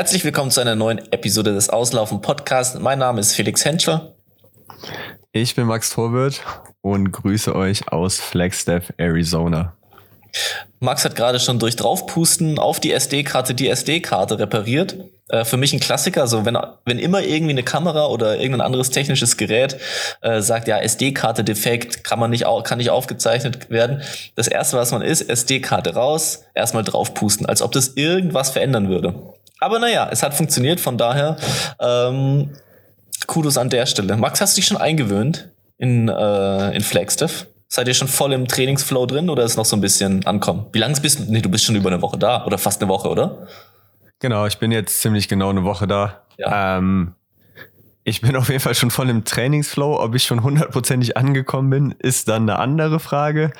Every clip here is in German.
Herzlich willkommen zu einer neuen Episode des Auslaufen Podcasts. Mein Name ist Felix Henschler. Ich bin Max Torwirt und grüße euch aus Flagstaff, Arizona. Max hat gerade schon durch Draufpusten auf die SD-Karte die SD-Karte repariert. Äh, für mich ein Klassiker. Also wenn, wenn immer irgendwie eine Kamera oder irgendein anderes technisches Gerät äh, sagt, ja, SD-Karte defekt, kann man nicht, kann nicht aufgezeichnet werden. Das erste, was man ist, SD-Karte raus, erstmal draufpusten, als ob das irgendwas verändern würde. Aber naja, es hat funktioniert, von daher ähm, Kudos an der Stelle. Max, hast du dich schon eingewöhnt in, äh, in Flagstaff? Seid ihr schon voll im Trainingsflow drin oder ist noch so ein bisschen ankommen? Wie lange bist du? Nee, du bist schon über eine Woche da oder fast eine Woche, oder? Genau, ich bin jetzt ziemlich genau eine Woche da. Ja. Ähm, ich bin auf jeden Fall schon voll im Trainingsflow. Ob ich schon hundertprozentig angekommen bin, ist dann eine andere Frage.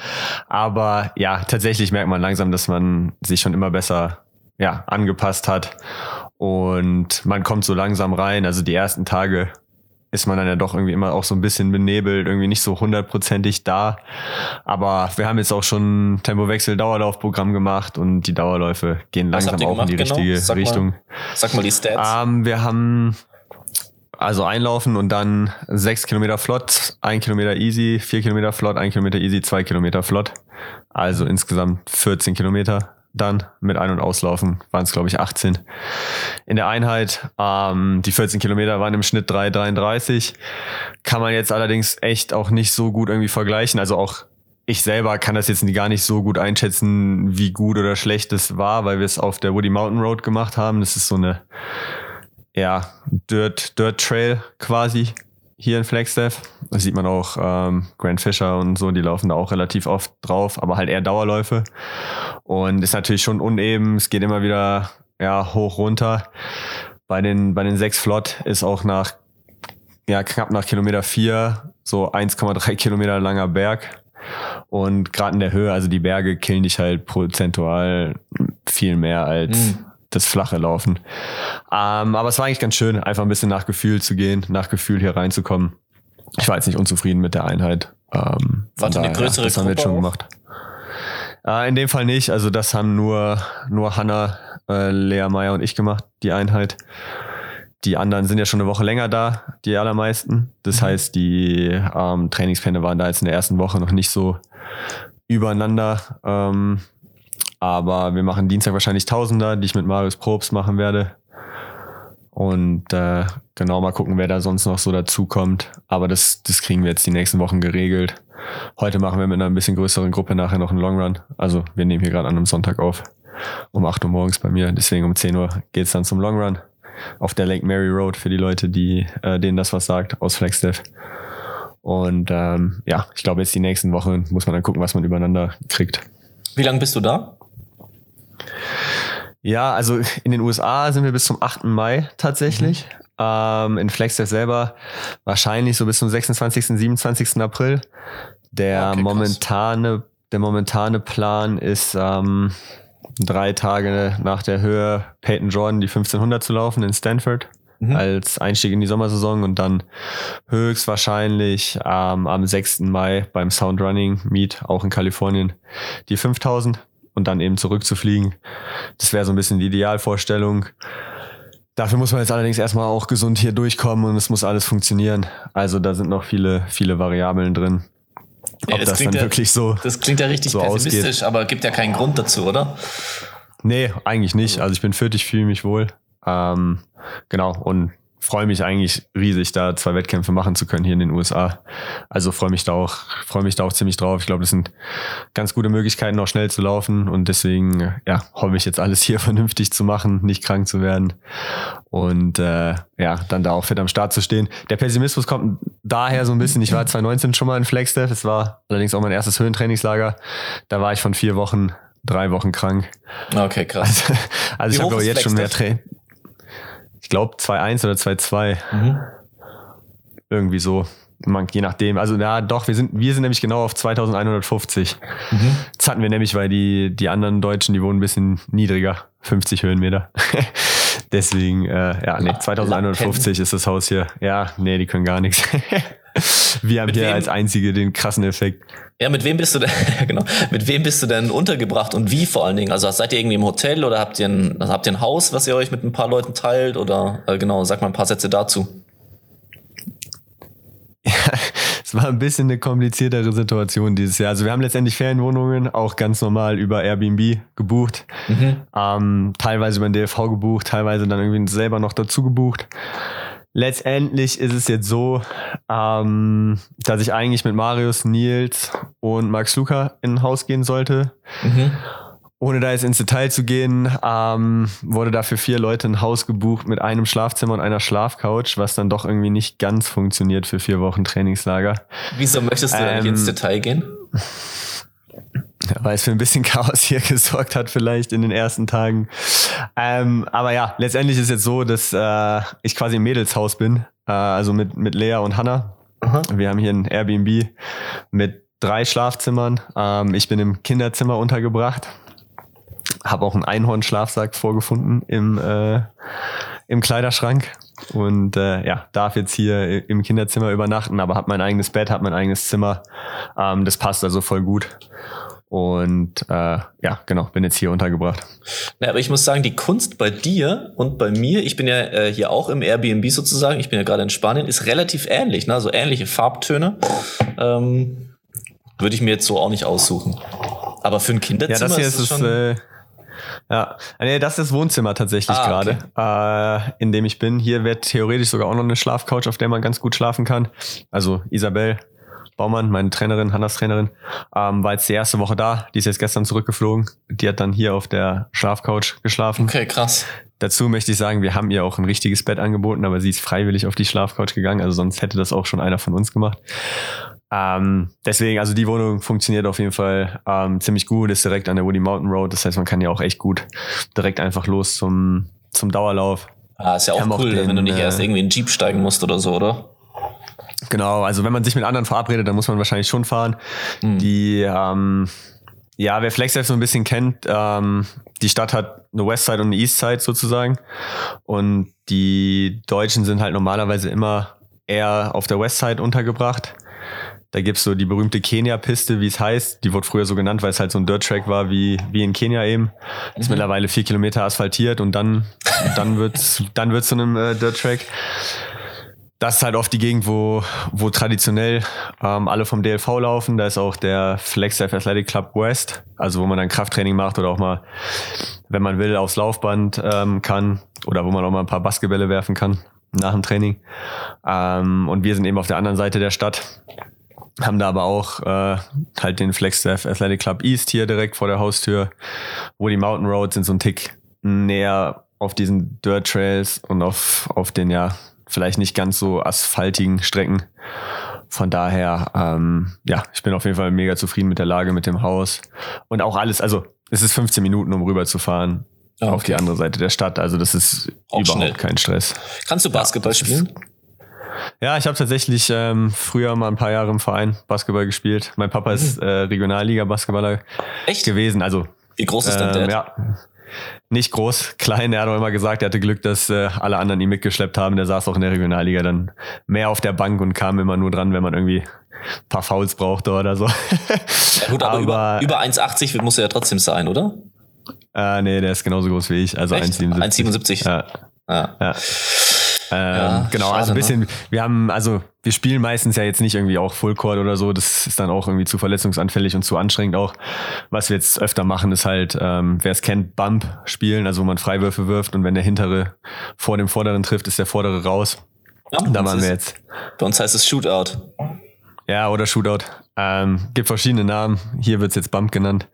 Aber ja, tatsächlich merkt man langsam, dass man sich schon immer besser ja, angepasst hat. Und man kommt so langsam rein. Also die ersten Tage ist man dann ja doch irgendwie immer auch so ein bisschen benebelt, irgendwie nicht so hundertprozentig da. Aber wir haben jetzt auch schon Tempowechsel Dauerlaufprogramm gemacht und die Dauerläufe gehen langsam auch gemacht, in die genau? richtige sag Richtung. Mal, sag mal die Stats. Ähm, wir haben also einlaufen und dann sechs Kilometer flott, ein Kilometer easy, vier Kilometer flott, ein Kilometer easy, zwei Kilometer flott. Also insgesamt 14 Kilometer dann mit Ein- und Auslaufen waren es, glaube ich, 18. In der Einheit, ähm, die 14 Kilometer waren im Schnitt 3,33. Kann man jetzt allerdings echt auch nicht so gut irgendwie vergleichen. Also auch ich selber kann das jetzt gar nicht so gut einschätzen, wie gut oder schlecht es war, weil wir es auf der Woody Mountain Road gemacht haben. Das ist so eine, ja, Dirt, Dirt Trail quasi hier in Flagstaff. Da sieht man auch ähm, Grant Fisher und so, die laufen da auch relativ oft drauf, aber halt eher Dauerläufe. Und ist natürlich schon uneben, es geht immer wieder ja, hoch runter. Bei den, bei den sechs Flott ist auch nach ja, knapp nach Kilometer vier so 1,3 Kilometer langer Berg. Und gerade in der Höhe, also die Berge killen dich halt prozentual viel mehr als, mhm das flache Laufen. Ähm, aber es war eigentlich ganz schön, einfach ein bisschen nach Gefühl zu gehen, nach Gefühl hier reinzukommen. Ich war jetzt nicht unzufrieden mit der Einheit. Ähm, war eine größere Das haben wir jetzt schon gemacht. Äh, in dem Fall nicht. Also das haben nur, nur Hanna, äh, Lea Meyer und ich gemacht, die Einheit. Die anderen sind ja schon eine Woche länger da, die allermeisten. Das mhm. heißt, die ähm, Trainingspläne waren da jetzt in der ersten Woche noch nicht so übereinander. Ähm, aber wir machen Dienstag wahrscheinlich Tausender, die ich mit Marius Probst machen werde. Und äh, genau mal gucken, wer da sonst noch so dazukommt. Aber das, das kriegen wir jetzt die nächsten Wochen geregelt. Heute machen wir mit einer ein bisschen größeren Gruppe nachher noch einen Long Run. Also wir nehmen hier gerade an einem Sonntag auf. Um 8 Uhr morgens bei mir. Deswegen um 10 Uhr geht's dann zum Long Run. Auf der Lake Mary Road für die Leute, die äh, denen das was sagt, aus Flagstaff. Und ähm, ja, ich glaube jetzt die nächsten Wochen muss man dann gucken, was man übereinander kriegt. Wie lange bist du da? Ja, also in den USA sind wir bis zum 8. Mai tatsächlich. Mhm. Ähm, in Flagstaff selber wahrscheinlich so bis zum 26., 27. April. Der okay, momentane, der momentane Plan ist, ähm, drei Tage nach der Höhe Peyton Jordan die 1500 zu laufen in Stanford mhm. als Einstieg in die Sommersaison und dann höchstwahrscheinlich ähm, am 6. Mai beim Sound Running Meet, auch in Kalifornien, die 5000 und dann eben zurückzufliegen. Das wäre so ein bisschen die Idealvorstellung. Dafür muss man jetzt allerdings erstmal auch gesund hier durchkommen und es muss alles funktionieren. Also da sind noch viele, viele Variablen drin. Ja, Ob das, das dann ja, wirklich so. Das klingt ja richtig so pessimistisch, ausgeht. aber gibt ja keinen Grund dazu, oder? Nee, eigentlich nicht. Also ich bin fit, ich fühle mich wohl. Ähm, genau. Und freue mich eigentlich riesig, da zwei Wettkämpfe machen zu können hier in den USA. Also freue mich da auch, freue mich da auch ziemlich drauf. Ich glaube, das sind ganz gute Möglichkeiten, auch schnell zu laufen und deswegen, ja, hoffe ich jetzt alles hier vernünftig zu machen, nicht krank zu werden und äh, ja, dann da auch fit am Start zu stehen. Der Pessimismus kommt daher so ein bisschen. Ich war 2019 schon mal in Flagstaff. Es war allerdings auch mein erstes Höhentrainingslager. Da war ich von vier Wochen drei Wochen krank. Okay, krass. Also, also ich habe jetzt schon mehr Training ich glaube 2-1 oder 2-2. Mhm. Irgendwie so. Man, je nachdem. Also ja, doch, wir sind, wir sind nämlich genau auf 2150. Mhm. Das hatten wir nämlich, weil die, die anderen Deutschen, die wohnen ein bisschen niedriger. 50 Höhenmeter. Deswegen, äh, ja, nee, 2150 ist das Haus hier. Ja, nee, die können gar nichts. Wir haben Mit hier wem? als einzige den krassen Effekt. Ja, mit wem bist du denn, genau, mit wem bist du denn untergebracht und wie vor allen Dingen? Also seid ihr irgendwie im Hotel oder habt ihr ein, also habt ihr ein Haus, was ihr euch mit ein paar Leuten teilt oder äh, genau, sag mal ein paar Sätze dazu. Es war ein bisschen eine kompliziertere Situation dieses Jahr. Also wir haben letztendlich Ferienwohnungen auch ganz normal über Airbnb gebucht. Ähm, teilweise über den DLV gebucht, teilweise dann irgendwie selber noch dazu gebucht. Letztendlich ist es jetzt so, ähm, dass ich eigentlich mit Marius, Nils und Max Luca in ein Haus gehen sollte. Mhm. Ohne da jetzt ins Detail zu gehen, ähm, wurde da für vier Leute ein Haus gebucht mit einem Schlafzimmer und einer Schlafcouch, was dann doch irgendwie nicht ganz funktioniert für vier Wochen Trainingslager. Wieso möchtest du da nicht Ähm, ins Detail gehen? Weil es für ein bisschen Chaos hier gesorgt hat, vielleicht in den ersten Tagen. Ähm, aber ja, letztendlich ist jetzt so, dass äh, ich quasi im Mädelshaus bin, äh, also mit, mit Lea und Hannah. Aha. Wir haben hier ein Airbnb mit drei Schlafzimmern. Ähm, ich bin im Kinderzimmer untergebracht. Habe auch einen Einhornschlafsack vorgefunden im, äh, im Kleiderschrank. Und äh, ja, darf jetzt hier im Kinderzimmer übernachten, aber habe mein eigenes Bett, habe mein eigenes Zimmer. Ähm, das passt also voll gut. Und äh, ja, genau, bin jetzt hier untergebracht. Ja, aber ich muss sagen, die Kunst bei dir und bei mir, ich bin ja äh, hier auch im Airbnb sozusagen, ich bin ja gerade in Spanien, ist relativ ähnlich, ne? Also ähnliche Farbtöne. Ähm, Würde ich mir jetzt so auch nicht aussuchen. Aber für ein Ja, Kinderzimmer das hier ist es schon. äh, ja, nee, das ist das Wohnzimmer tatsächlich Ah, gerade, äh, in dem ich bin. Hier wird theoretisch sogar auch noch eine Schlafcouch, auf der man ganz gut schlafen kann. Also Isabel Baumann, meine Trainerin, Hannas Trainerin, ähm, war jetzt die erste Woche da. Die ist jetzt gestern zurückgeflogen. Die hat dann hier auf der Schlafcouch geschlafen. okay, krass. Dazu möchte ich sagen, wir haben ihr auch ein richtiges Bett angeboten, aber sie ist freiwillig auf die Schlafcouch gegangen. Also sonst hätte das auch schon einer von uns gemacht. Ähm, deswegen, also die Wohnung funktioniert auf jeden Fall ähm, ziemlich gut, ist direkt an der Woody Mountain Road. Das heißt, man kann ja auch echt gut direkt einfach los zum, zum Dauerlauf. Ah, ist ja auch haben auch cool, den, wenn du nicht äh, erst irgendwie in den Jeep steigen musst oder so, oder? Genau, also wenn man sich mit anderen verabredet, dann muss man wahrscheinlich schon fahren. Hm. Die, ähm, ja, wer Flagstaff so ein bisschen kennt, ähm, die Stadt hat eine Westside und eine Eastside sozusagen. Und die Deutschen sind halt normalerweise immer eher auf der Westside untergebracht. Da gibt's so die berühmte Kenia-Piste, wie es heißt. Die wurde früher so genannt, weil es halt so ein Dirt-Track war wie, wie in Kenia eben. Ist mittlerweile vier Kilometer asphaltiert und dann, dann wird's, dann wird's zu einem äh, Dirt-Track. Das ist halt oft die Gegend, wo, wo traditionell ähm, alle vom DLV laufen. Da ist auch der Flagstaff Athletic Club West, also wo man dann Krafttraining macht oder auch mal, wenn man will, aufs Laufband ähm, kann oder wo man auch mal ein paar Basketbälle werfen kann nach dem Training. Ähm, und wir sind eben auf der anderen Seite der Stadt, haben da aber auch äh, halt den Flagstaff Athletic Club East hier direkt vor der Haustür, wo die Mountain Roads sind so ein Tick näher auf diesen Dirt Trails und auf, auf den ja vielleicht nicht ganz so asphaltigen Strecken. Von daher, ähm, ja, ich bin auf jeden Fall mega zufrieden mit der Lage, mit dem Haus und auch alles. Also es ist 15 Minuten, um rüber zu fahren Ah, auf okay. die andere Seite der Stadt. Also das ist Auch überhaupt schnell. kein Stress. Kannst du Basketball ist- spielen? Ja, ich habe tatsächlich ähm, früher mal ein paar Jahre im Verein Basketball gespielt. Mein Papa ist äh, Regionalliga-Basketballer gewesen. Also Wie groß ist dein ähm, Dad? ja, nicht groß, klein. Er hat auch immer gesagt, er hatte Glück, dass äh, alle anderen ihn mitgeschleppt haben. Der saß auch in der Regionalliga dann mehr auf der Bank und kam immer nur dran, wenn man irgendwie ein paar Fouls brauchte oder so. Ja, gut, aber, über, über 1,80 muss er ja trotzdem sein, oder? äh, nee, der ist genauso groß wie ich. Also Echt? 1,77. 1,77. Ja, Ja. ja. Ähm, Ja, genau, schade, also ein ne? bisschen, wir haben, also wir spielen meistens ja jetzt nicht irgendwie auch Fullcourt oder so, das ist dann auch irgendwie zu verletzungsanfällig und zu anstrengend auch. Was wir jetzt öfter machen, ist halt, ähm, wer es kennt, Bump spielen, also wo man Freiwürfe wirft und wenn der hintere vor dem vorderen trifft, ist der vordere raus. Ja, Da waren wir jetzt. Bei uns heißt es Shootout. Ja, oder Shootout. Ähm, gibt verschiedene Namen. Hier wird's jetzt Bump genannt.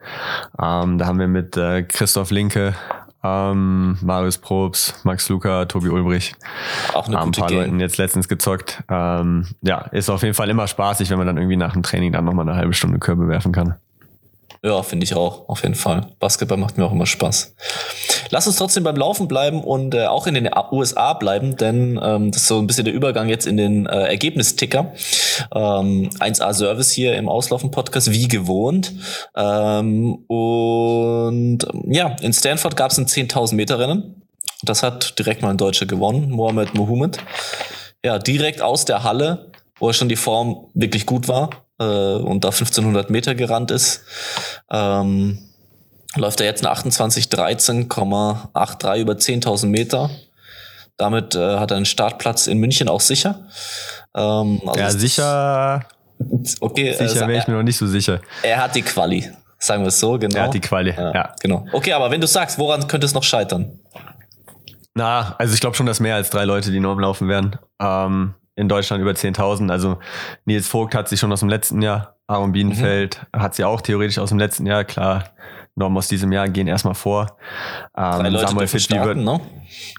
Ähm, da haben wir mit äh, Christoph Linke, ähm, Marius Probst, Max Luca, Tobi Ulbrich, Auch eine ein gute paar Leuten jetzt letztens gezockt. Ähm, ja, ist auf jeden Fall immer spaßig, wenn man dann irgendwie nach dem Training dann nochmal eine halbe Stunde Körbe werfen kann. Ja, finde ich auch, auf jeden Fall. Basketball macht mir auch immer Spaß. Lass uns trotzdem beim Laufen bleiben und äh, auch in den USA bleiben, denn ähm, das ist so ein bisschen der Übergang jetzt in den äh, Ergebnisticker. Ähm, 1A Service hier im Auslaufen-Podcast, wie gewohnt. Ähm, und ähm, ja, in Stanford gab es ein 10.000 Meter Rennen. Das hat direkt mal ein Deutscher gewonnen, Mohamed Mohamed. Ja, direkt aus der Halle wo er schon die Form wirklich gut war äh, und da 1500 Meter gerannt ist. Ähm, läuft er jetzt eine 28,13,83 über 10.000 Meter. Damit äh, hat er einen Startplatz in München auch sicher. Ähm, also ja, sicher. Okay, sicher äh, wäre ich mir noch nicht so sicher. Er hat die Quali, sagen wir es so, genau. Er hat die Quali, ja. ja. Genau. Okay, aber wenn du sagst, woran könnte es noch scheitern? Na, also ich glaube schon, dass mehr als drei Leute die Norm laufen werden. Ähm, in Deutschland über 10.000. Also Nils Vogt hat sie schon aus dem letzten Jahr. Aaron Bienenfeld mhm. hat sie auch theoretisch aus dem letzten Jahr. Klar, Normen aus diesem Jahr gehen erstmal vor. Ähm, drei Leute Samuel Fitwi wird, ne?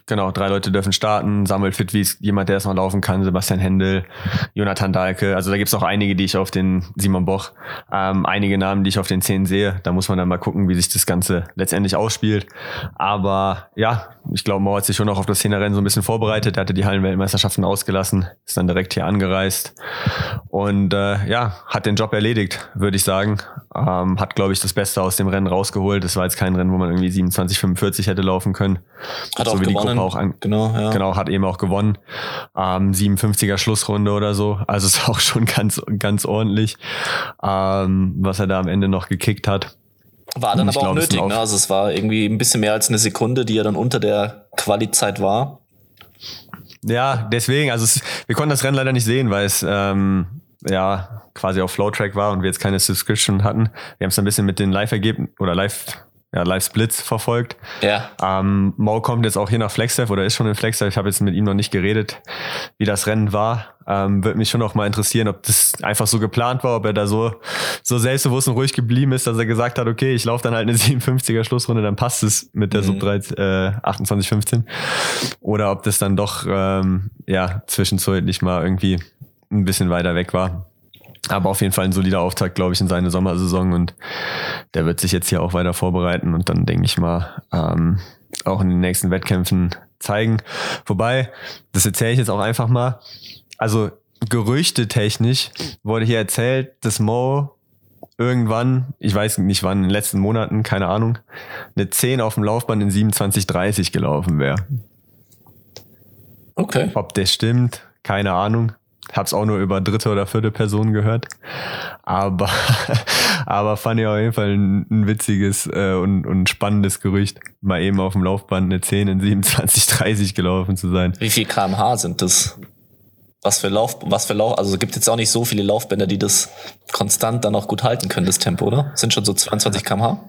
Genau, drei Leute dürfen starten. Samuel Fitwi ist jemand, der erstmal laufen kann. Sebastian Händel, Jonathan Dahlke. Also da gibt's auch einige, die ich auf den Simon Boch, ähm, einige Namen, die ich auf den Zehn sehe. Da muss man dann mal gucken, wie sich das Ganze letztendlich ausspielt. Aber ja, ich glaube, Mo hat sich schon noch auf das Zehnerrennen so ein bisschen vorbereitet. Er hatte die Hallenweltmeisterschaften ausgelassen, ist dann direkt hier angereist und äh, ja, hat den Job erledigt, würde ich sagen. Ähm, hat, glaube ich, das Beste aus dem Rennen rausgeholt. Das war jetzt kein Rennen, wo man irgendwie 27, 45 hätte laufen können. Hat so auch gewonnen. Auch an, genau, ja. genau, hat eben auch gewonnen. Ähm, 57er Schlussrunde oder so. Also ist auch schon ganz, ganz ordentlich, ähm, was er da am Ende noch gekickt hat. War dann aber auch glaub, nötig, ne? Also es war irgendwie ein bisschen mehr als eine Sekunde, die ja dann unter der Quali-Zeit war. Ja, deswegen, also es, wir konnten das Rennen leider nicht sehen, weil es ähm, ja quasi auf Flowtrack war und wir jetzt keine Subscription hatten. Wir haben es ein bisschen mit den Live-Ergebnissen oder Live ja, Live-Splits verfolgt. Ja. Ähm, Mo kommt jetzt auch hier nach Flagstaff oder ist schon in Flagstaff. Ich habe jetzt mit ihm noch nicht geredet, wie das Rennen war. Ähm, Würde mich schon noch mal interessieren, ob das einfach so geplant war, ob er da so, so selbstbewusst und ruhig geblieben ist, dass er gesagt hat, okay, ich laufe dann halt eine 57er Schlussrunde, dann passt es mit der mhm. Sub 3, äh, 28, 15. Oder ob das dann doch ähm, ja zwischenzeitlich mal irgendwie ein bisschen weiter weg war. Aber auf jeden Fall ein solider Auftakt, glaube ich, in seine Sommersaison und der wird sich jetzt hier auch weiter vorbereiten und dann denke ich mal ähm, auch in den nächsten Wettkämpfen zeigen. Wobei, das erzähle ich jetzt auch einfach mal. Also Gerüchte technisch wurde hier erzählt, dass Mo irgendwann, ich weiß nicht wann, in den letzten Monaten, keine Ahnung, eine 10 auf dem Laufband in 27,30 gelaufen wäre. Okay. Ob das stimmt, keine Ahnung. Hab's auch nur über dritte oder vierte Person gehört. Aber, aber fand ich auf jeden Fall ein, ein witziges äh, und, und spannendes Gerücht, mal eben auf dem Laufband eine 10 in 27, 30 gelaufen zu sein. Wie viel kmh sind das? Was für Lauf, was für Lauf, also es gibt jetzt auch nicht so viele Laufbänder, die das konstant dann auch gut halten können, das Tempo, oder? Sind schon so 22 kmh?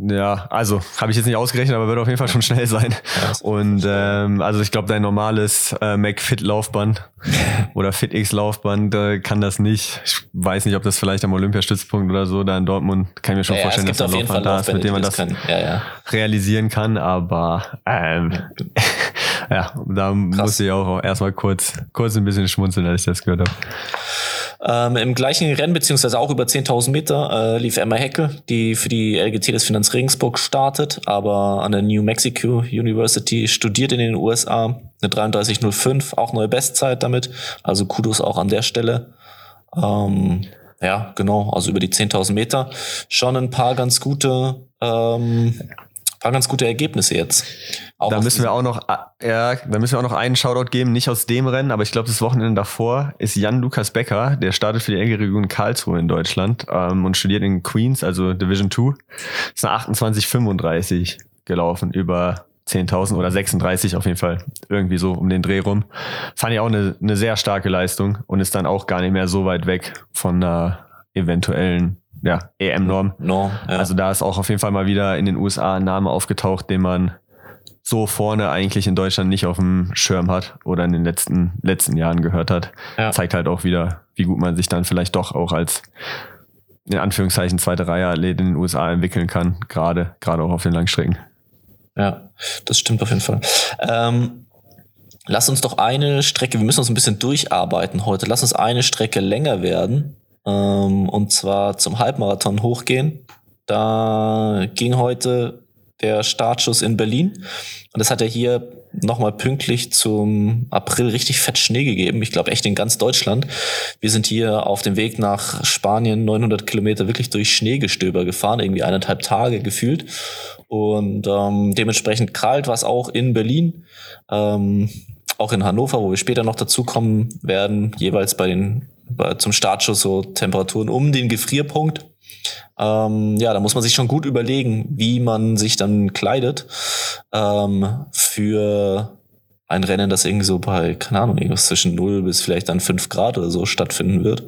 Ja, also habe ich jetzt nicht ausgerechnet, aber wird auf jeden Fall schon schnell sein. Und ähm, also ich glaube, dein normales äh, McFit-Laufband oder FitX-Laufband äh, kann das nicht. Ich weiß nicht, ob das vielleicht am Olympiastützpunkt oder so da in Dortmund kann ich mir schon ja, vorstellen, dass da ein Laufband da ist, mit dem man das, ja, ja. realisieren kann. Aber ähm, ja, da Krass. musste ich auch erstmal kurz kurz ein bisschen schmunzeln, als ich das gehört habe. Ähm, Im gleichen Rennen, beziehungsweise auch über 10.000 Meter, äh, lief Emma Hecke, die für die LGT des Finanz Regensburg startet, aber an der New Mexico University studiert in den USA. Eine 33.05, auch neue Bestzeit damit. Also Kudos auch an der Stelle. Ähm, ja, genau, also über die 10.000 Meter. Schon ein paar ganz gute ähm, paar ganz gute Ergebnisse jetzt. Auch da müssen wir auch noch, ja, da müssen wir auch noch einen Shoutout geben, nicht aus dem Rennen, aber ich glaube, das Wochenende davor ist Jan Lukas Becker, der startet für die enge Region Karlsruhe in Deutschland ähm, und studiert in Queens, also Division 2. Ist eine 28,35 gelaufen über 10.000 oder 36 auf jeden Fall. Irgendwie so um den Dreh rum. Fand ich auch eine, eine sehr starke Leistung und ist dann auch gar nicht mehr so weit weg von einer eventuellen ja, EM-Norm. No, ja. Also da ist auch auf jeden Fall mal wieder in den USA ein Name aufgetaucht, den man so vorne eigentlich in Deutschland nicht auf dem Schirm hat oder in den letzten, letzten Jahren gehört hat. Ja. Zeigt halt auch wieder, wie gut man sich dann vielleicht doch auch als in Anführungszeichen zweite Reihe Athlet in den USA entwickeln kann, gerade, gerade auch auf den Langstrecken. Ja, das stimmt auf jeden Fall. Ähm, lass uns doch eine Strecke, wir müssen uns ein bisschen durcharbeiten heute, lass uns eine Strecke länger werden ähm, und zwar zum Halbmarathon hochgehen. Da ging heute der Startschuss in Berlin. Und das hat er hier nochmal pünktlich zum April richtig fett Schnee gegeben. Ich glaube echt in ganz Deutschland. Wir sind hier auf dem Weg nach Spanien 900 Kilometer wirklich durch Schneegestöber gefahren, irgendwie eineinhalb Tage gefühlt. Und ähm, dementsprechend kalt war es auch in Berlin. Ähm, auch in Hannover, wo wir später noch dazukommen werden, jeweils bei den zum Startschuss so Temperaturen um den Gefrierpunkt. Ähm, ja, da muss man sich schon gut überlegen, wie man sich dann kleidet ähm, für ein Rennen, das irgendwie so bei, keine Ahnung, irgendwas zwischen 0 bis vielleicht dann 5 Grad oder so stattfinden wird.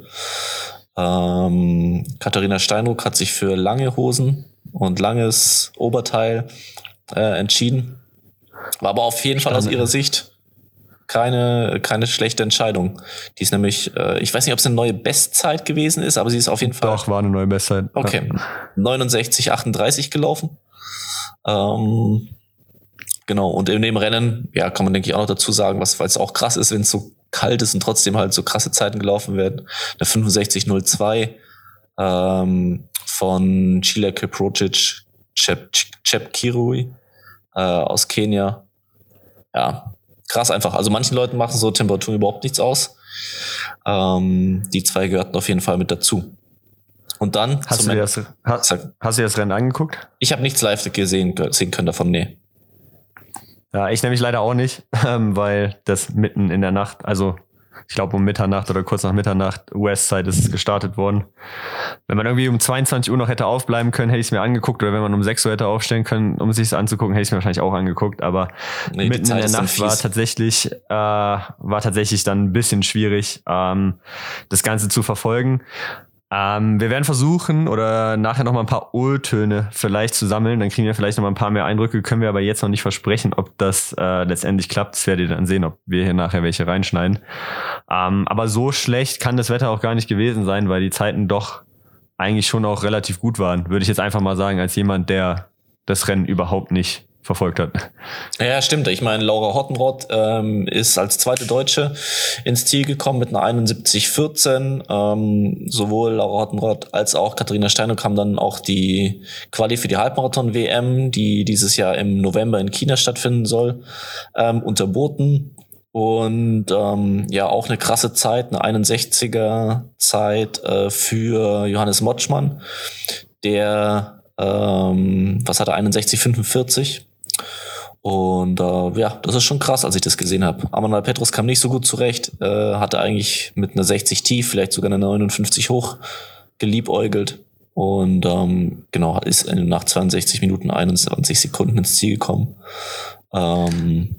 Ähm, Katharina Steinruck hat sich für lange Hosen und langes Oberteil äh, entschieden. War aber auf jeden Fall aus ihrer Sicht keine, keine schlechte Entscheidung. Die ist nämlich, äh, ich weiß nicht, ob es eine neue Bestzeit gewesen ist, aber sie ist auf jeden Fall. Doch, war eine neue Bestzeit. Okay. Ja. 69, 38 gelaufen. Ähm, genau. Und in dem Rennen, ja, kann man denke ich auch noch dazu sagen, was, weil es auch krass ist, wenn es so kalt ist und trotzdem halt so krasse Zeiten gelaufen werden. Eine 6502 ähm, von Chile Kiprocic Chep, Chep Kirui äh, aus Kenia. Ja, krass einfach. Also manchen Leuten machen so Temperaturen überhaupt nichts aus. Ähm, die zwei gehörten auf jeden Fall mit dazu. Und dann hast, du dir, das, hast, hast du dir das Rennen angeguckt? Ich habe nichts live gesehen sehen können davon, nee. Ja, ich nämlich leider auch nicht, ähm, weil das mitten in der Nacht, also ich glaube um Mitternacht oder kurz nach Mitternacht, Westside ist es gestartet worden. Wenn man irgendwie um 22 Uhr noch hätte aufbleiben können, hätte ich es mir angeguckt. Oder wenn man um 6 Uhr hätte aufstehen können, um sich anzugucken, hätte ich es mir wahrscheinlich auch angeguckt. Aber nee, mitten in der Nacht war tatsächlich, äh, war tatsächlich dann ein bisschen schwierig, ähm, das Ganze zu verfolgen. Ähm, wir werden versuchen oder nachher noch mal ein paar O-Töne vielleicht zu sammeln. Dann kriegen wir vielleicht noch mal ein paar mehr Eindrücke. Können wir aber jetzt noch nicht versprechen, ob das äh, letztendlich klappt. Das werdet ihr dann sehen, ob wir hier nachher welche reinschneiden. Ähm, aber so schlecht kann das Wetter auch gar nicht gewesen sein, weil die Zeiten doch eigentlich schon auch relativ gut waren. Würde ich jetzt einfach mal sagen, als jemand, der das Rennen überhaupt nicht verfolgt hat. Ja, stimmt. Ich meine, Laura Hottenrott ähm, ist als zweite Deutsche ins Ziel gekommen mit einer 71-14. Ähm, sowohl Laura Hottenrott als auch Katharina Steinung haben dann auch die Quali für die Halbmarathon-WM, die dieses Jahr im November in China stattfinden soll, ähm, unterboten. Und ähm, ja, auch eine krasse Zeit, eine 61er Zeit äh, für Johannes Motschmann, der ähm, was hat er, 61, 45 und äh, ja, das ist schon krass, als ich das gesehen habe. Amanal Petrus kam nicht so gut zurecht, äh, hatte eigentlich mit einer 60 tief, vielleicht sogar eine 59 hoch geliebäugelt. Und ähm, genau, ist nach 62 Minuten 21 Sekunden ins Ziel gekommen. Ähm,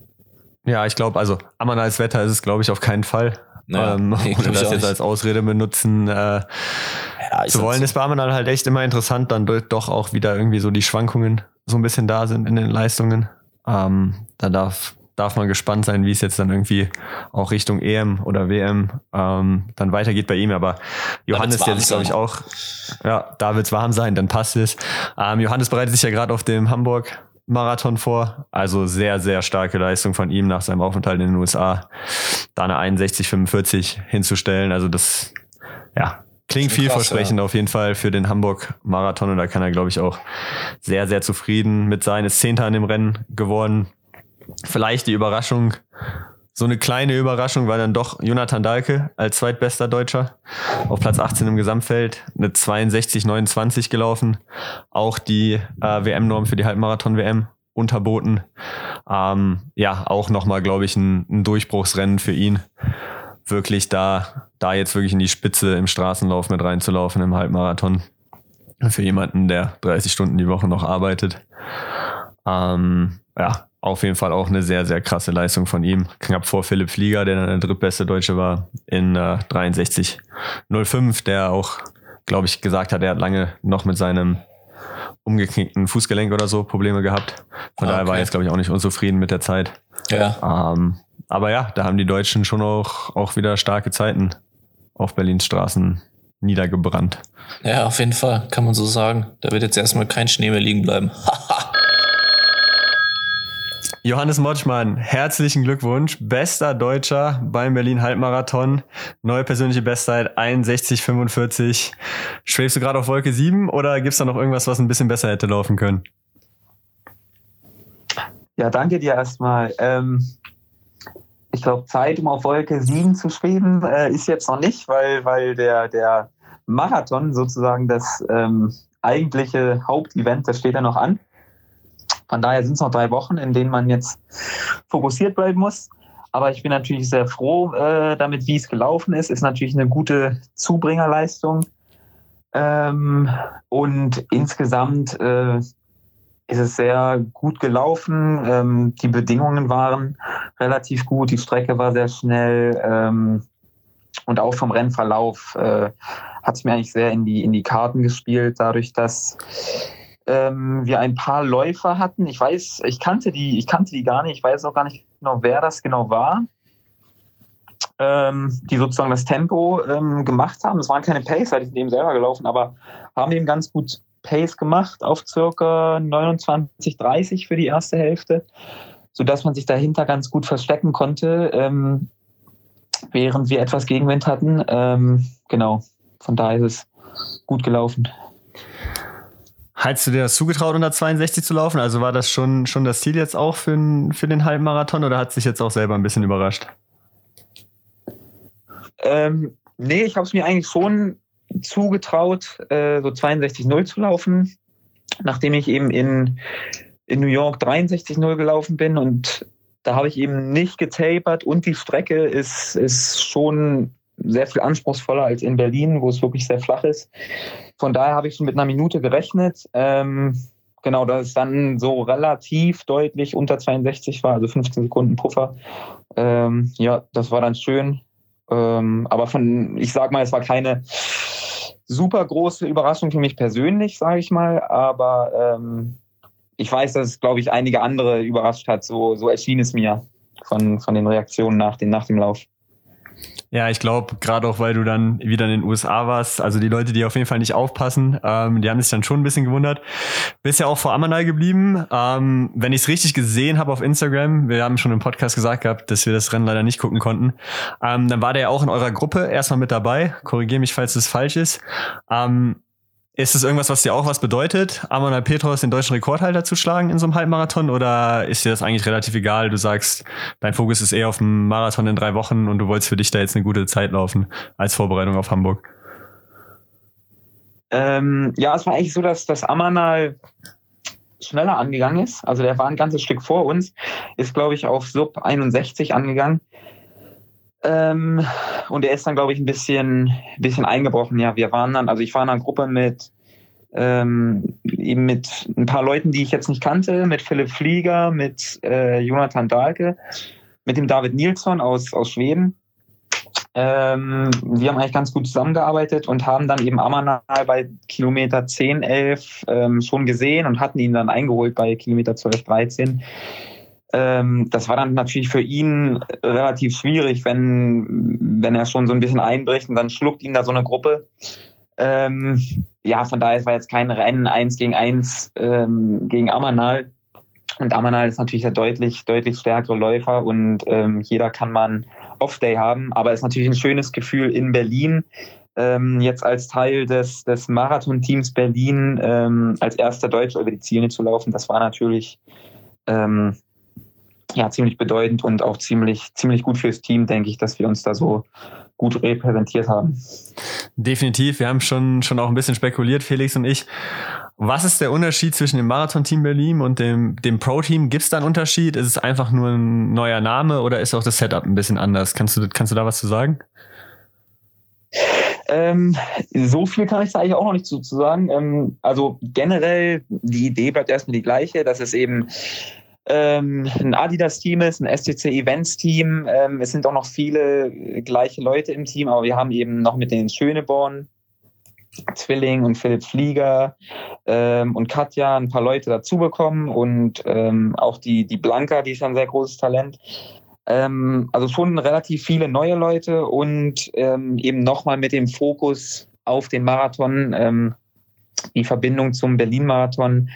ja, ich glaube, also Amanals Wetter ist es, glaube ich, auf keinen Fall. Naja, ähm, oder das jetzt als Ausrede benutzen äh, ja, zu wollen, ist bei Amanal halt echt immer interessant, dann doch auch wieder irgendwie so die Schwankungen so ein bisschen da sind in den Leistungen. Ähm, da darf, darf man gespannt sein, wie es jetzt dann irgendwie auch Richtung EM oder WM ähm, dann weitergeht bei ihm. Aber Johannes, der sich, glaube ich, auch, ja, da wird es warm sein, dann passt es. Ähm, Johannes bereitet sich ja gerade auf dem Hamburg Marathon vor. Also sehr, sehr starke Leistung von ihm nach seinem Aufenthalt in den USA. Da eine 61,45 hinzustellen. Also das, ja, Klingt vielversprechend ja. auf jeden Fall für den Hamburg-Marathon und da kann er, glaube ich, auch sehr, sehr zufrieden mit sein. Ist Zehnter in dem Rennen geworden. Vielleicht die Überraschung, so eine kleine Überraschung war dann doch Jonathan Dahlke als zweitbester Deutscher auf Platz 18 im Gesamtfeld, eine 62,29 gelaufen. Auch die äh, WM-Norm für die Halbmarathon-WM unterboten. Ähm, ja, auch nochmal, glaube ich, ein, ein Durchbruchsrennen für ihn wirklich da, da jetzt wirklich in die Spitze im Straßenlauf mit reinzulaufen im Halbmarathon. Für jemanden, der 30 Stunden die Woche noch arbeitet. Ähm, ja, auf jeden Fall auch eine sehr, sehr krasse Leistung von ihm. Knapp vor Philipp Flieger, der dann der drittbeste Deutsche war, in äh, 63,05, der auch, glaube ich, gesagt hat, er hat lange noch mit seinem umgeknickten Fußgelenk oder so Probleme gehabt. Von okay. daher war er jetzt, glaube ich, auch nicht unzufrieden mit der Zeit. Ja. Ähm, aber ja, da haben die Deutschen schon auch, auch wieder starke Zeiten auf Berlins Straßen niedergebrannt. Ja, auf jeden Fall, kann man so sagen. Da wird jetzt erstmal kein Schnee mehr liegen bleiben. Johannes Motschmann, herzlichen Glückwunsch. Bester Deutscher beim Berlin Halbmarathon. Neue persönliche Bestzeit 61,45. Schwebst du gerade auf Wolke 7 oder gibt es da noch irgendwas, was ein bisschen besser hätte laufen können? Ja, danke dir erstmal. Ähm, ich glaube, Zeit, um auf Wolke 7 zu schweben, äh, ist jetzt noch nicht, weil, weil der, der Marathon sozusagen das ähm, eigentliche Hauptevent, das steht ja noch an. Von daher sind es noch drei Wochen, in denen man jetzt fokussiert bleiben muss. Aber ich bin natürlich sehr froh äh, damit, wie es gelaufen ist. Ist natürlich eine gute Zubringerleistung. Ähm, und insgesamt äh, ist es sehr gut gelaufen. Ähm, die Bedingungen waren relativ gut. Die Strecke war sehr schnell. Ähm, und auch vom Rennverlauf äh, hat es mir eigentlich sehr in die, in die Karten gespielt, dadurch, dass ähm, wir ein paar Läufer hatten. Ich weiß, ich kannte die, ich kannte die gar nicht, ich weiß auch gar nicht genau, wer das genau war. Ähm, die sozusagen das Tempo ähm, gemacht haben. Es waren keine Pacer, die sind eben selber gelaufen, aber haben eben ganz gut Pace gemacht auf circa 29, 30 für die erste Hälfte, sodass man sich dahinter ganz gut verstecken konnte. Ähm, während wir etwas Gegenwind hatten. Ähm, genau, von daher ist es gut gelaufen. Hättest du dir das zugetraut, unter 62 zu laufen? Also war das schon, schon das Ziel jetzt auch für, für den Halbmarathon oder hat sich jetzt auch selber ein bisschen überrascht? Ähm, nee, ich habe es mir eigentlich schon zugetraut, äh, so 62-0 zu laufen, nachdem ich eben in, in New York 63-0 gelaufen bin und da habe ich eben nicht getapert und die Strecke ist, ist schon sehr viel anspruchsvoller als in Berlin, wo es wirklich sehr flach ist. Von daher habe ich schon mit einer Minute gerechnet. Ähm, genau, dass es dann so relativ deutlich unter 62 war, also 15 Sekunden Puffer. Ähm, ja, das war dann schön. Ähm, aber von, ich sag mal, es war keine super große Überraschung für mich persönlich, sage ich mal. Aber ähm, ich weiß, dass es, glaube ich, einige andere überrascht hat. So, so erschien es mir von, von den Reaktionen nach, den, nach dem Lauf. Ja, ich glaube, gerade auch weil du dann wieder in den USA warst, also die Leute, die auf jeden Fall nicht aufpassen, ähm, die haben sich dann schon ein bisschen gewundert. Bist ja auch vor Amanal geblieben. Ähm, wenn ich es richtig gesehen habe auf Instagram, wir haben schon im Podcast gesagt gehabt, dass wir das Rennen leider nicht gucken konnten, ähm, dann war der ja auch in eurer Gruppe erstmal mit dabei. Korrigiere mich, falls es falsch ist. Ähm, ist es irgendwas, was dir auch was bedeutet, Amanal Petros den deutschen Rekordhalter zu schlagen in so einem Halbmarathon? Oder ist dir das eigentlich relativ egal? Du sagst, dein Fokus ist eher auf dem Marathon in drei Wochen und du wolltest für dich da jetzt eine gute Zeit laufen als Vorbereitung auf Hamburg. Ähm, ja, es war eigentlich so, dass das Amanal schneller angegangen ist. Also der war ein ganzes Stück vor uns, ist, glaube ich, auf Sub 61 angegangen. Ähm, und er ist dann, glaube ich, ein bisschen, bisschen eingebrochen. Ja, wir waren dann, also ich war in einer Gruppe mit ähm, eben mit ein paar Leuten, die ich jetzt nicht kannte, mit Philipp Flieger, mit äh, Jonathan Dahlke, mit dem David Nilsson aus, aus Schweden. Ähm, wir haben eigentlich ganz gut zusammengearbeitet und haben dann eben Amanal bei Kilometer 10, 11 ähm, schon gesehen und hatten ihn dann eingeholt bei Kilometer 12, 13. Ähm, das war dann natürlich für ihn relativ schwierig, wenn, wenn er schon so ein bisschen einbricht und dann schluckt ihn da so eine Gruppe. Ähm, ja, von daher war jetzt kein Rennen eins gegen eins ähm, gegen Amanal. Und Amanal ist natürlich der deutlich, deutlich stärkere Läufer und ähm, jeder kann man Off-Day haben. Aber es ist natürlich ein schönes Gefühl in Berlin, ähm, jetzt als Teil des, des Marathon-Teams Berlin ähm, als erster Deutscher über die Ziele zu laufen. Das war natürlich ähm, ja, ziemlich bedeutend und auch ziemlich, ziemlich gut fürs Team, denke ich, dass wir uns da so gut repräsentiert haben. Definitiv. Wir haben schon, schon auch ein bisschen spekuliert, Felix und ich. Was ist der Unterschied zwischen dem Marathon-Team Berlin und dem, dem Pro-Team? Gibt es da einen Unterschied? Ist es einfach nur ein neuer Name oder ist auch das Setup ein bisschen anders? Kannst du, kannst du da was zu sagen? Ähm, so viel kann ich da eigentlich auch noch nicht zu, zu sagen. Ähm, also generell, die Idee bleibt erstmal die gleiche, dass es eben ähm, ein Adidas-Team ist, ein STC Events-Team. Ähm, es sind auch noch viele gleiche Leute im Team, aber wir haben eben noch mit den Schöneborn, Zwilling und Philipp Flieger ähm, und Katja ein paar Leute dazu bekommen und ähm, auch die, die Blanca, die ist ein sehr großes Talent. Ähm, also schon relativ viele neue Leute und eben nochmal mit dem Fokus auf den Marathon. Die Verbindung zum Berlin-Marathon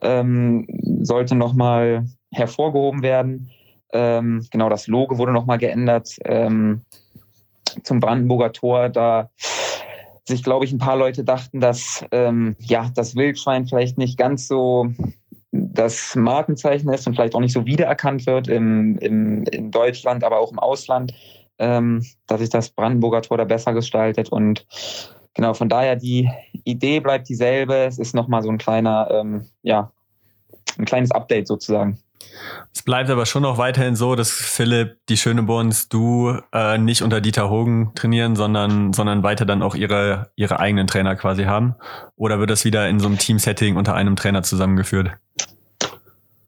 ähm, sollte nochmal hervorgehoben werden. Ähm, genau, das Logo wurde nochmal geändert ähm, zum Brandenburger Tor. Da sich, glaube ich, ein paar Leute dachten, dass ähm, ja das Wildschwein vielleicht nicht ganz so das Markenzeichen ist und vielleicht auch nicht so wiedererkannt wird im, im, in Deutschland, aber auch im Ausland, ähm, dass sich das Brandenburger Tor da besser gestaltet und genau, von daher die Idee bleibt dieselbe. Es ist nochmal so ein kleiner, ähm, ja, ein kleines Update sozusagen. Es bleibt aber schon noch weiterhin so, dass Philipp, die Schöneborns, du äh, nicht unter Dieter Hogen trainieren, sondern, sondern weiter dann auch ihre, ihre eigenen Trainer quasi haben? Oder wird das wieder in so einem Team-Setting unter einem Trainer zusammengeführt?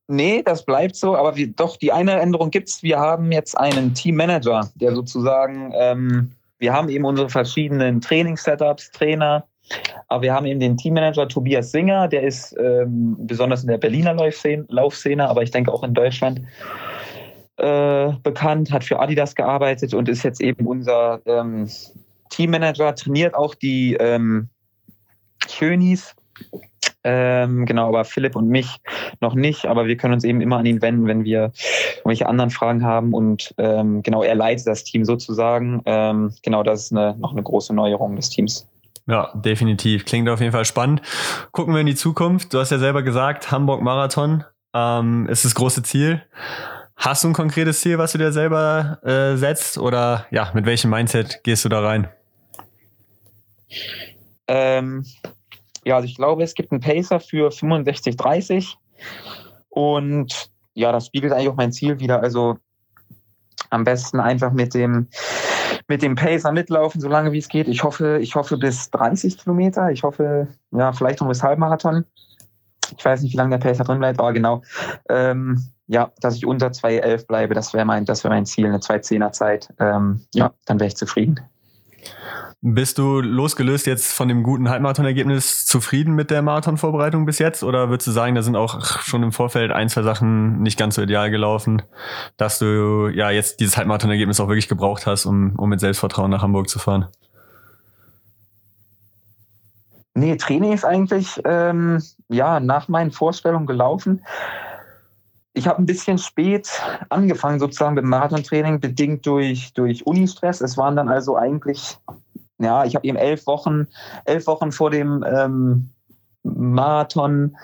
Nee, das bleibt so, aber wir, doch die eine Änderung gibt's. Wir haben jetzt einen Teammanager, der sozusagen, ähm, wir haben eben unsere verschiedenen Trainingssetups, Trainer, aber wir haben eben den Teammanager Tobias Singer, der ist ähm, besonders in der Berliner Laufszene, aber ich denke auch in Deutschland äh, bekannt, hat für Adidas gearbeitet und ist jetzt eben unser ähm, Teammanager, trainiert auch die ähm, Schönis ähm, genau, aber Philipp und mich noch nicht, aber wir können uns eben immer an ihn wenden, wenn wir irgendwelche anderen Fragen haben. Und ähm, genau, er leitet das Team sozusagen. Ähm, genau, das ist eine, noch eine große Neuerung des Teams. Ja, definitiv. Klingt auf jeden Fall spannend. Gucken wir in die Zukunft. Du hast ja selber gesagt, Hamburg Marathon ähm, ist das große Ziel. Hast du ein konkretes Ziel, was du dir selber äh, setzt? Oder ja, mit welchem Mindset gehst du da rein? Ähm, ja, also ich glaube, es gibt einen Pacer für 65, 30. Und ja, das spiegelt eigentlich auch mein Ziel wieder. Also am besten einfach mit dem, mit dem Pacer mitlaufen, so lange wie es geht. Ich hoffe, ich hoffe bis 30 Kilometer. Ich hoffe, ja, vielleicht noch bis Halbmarathon. Ich weiß nicht, wie lange der Pacer drin bleibt, aber genau. Ähm, ja, dass ich unter 2,11 bleibe, das wäre mein, das mein Ziel, eine 2,10er Zeit. Ähm, ja, dann wäre ich zufrieden. Bist du losgelöst jetzt von dem guten Halbmarathon-Ergebnis zufrieden mit der Marathonvorbereitung bis jetzt? Oder würdest du sagen, da sind auch schon im Vorfeld ein, zwei Sachen nicht ganz so ideal gelaufen, dass du ja jetzt dieses Halbmarathon-Ergebnis auch wirklich gebraucht hast, um, um mit Selbstvertrauen nach Hamburg zu fahren? Nee, Training ist eigentlich ähm, ja nach meinen Vorstellungen gelaufen. Ich habe ein bisschen spät angefangen sozusagen mit Marathontraining, bedingt durch, durch Unistress. Es waren dann also eigentlich ja, ich habe eben elf Wochen, elf Wochen vor dem ähm, Marathon,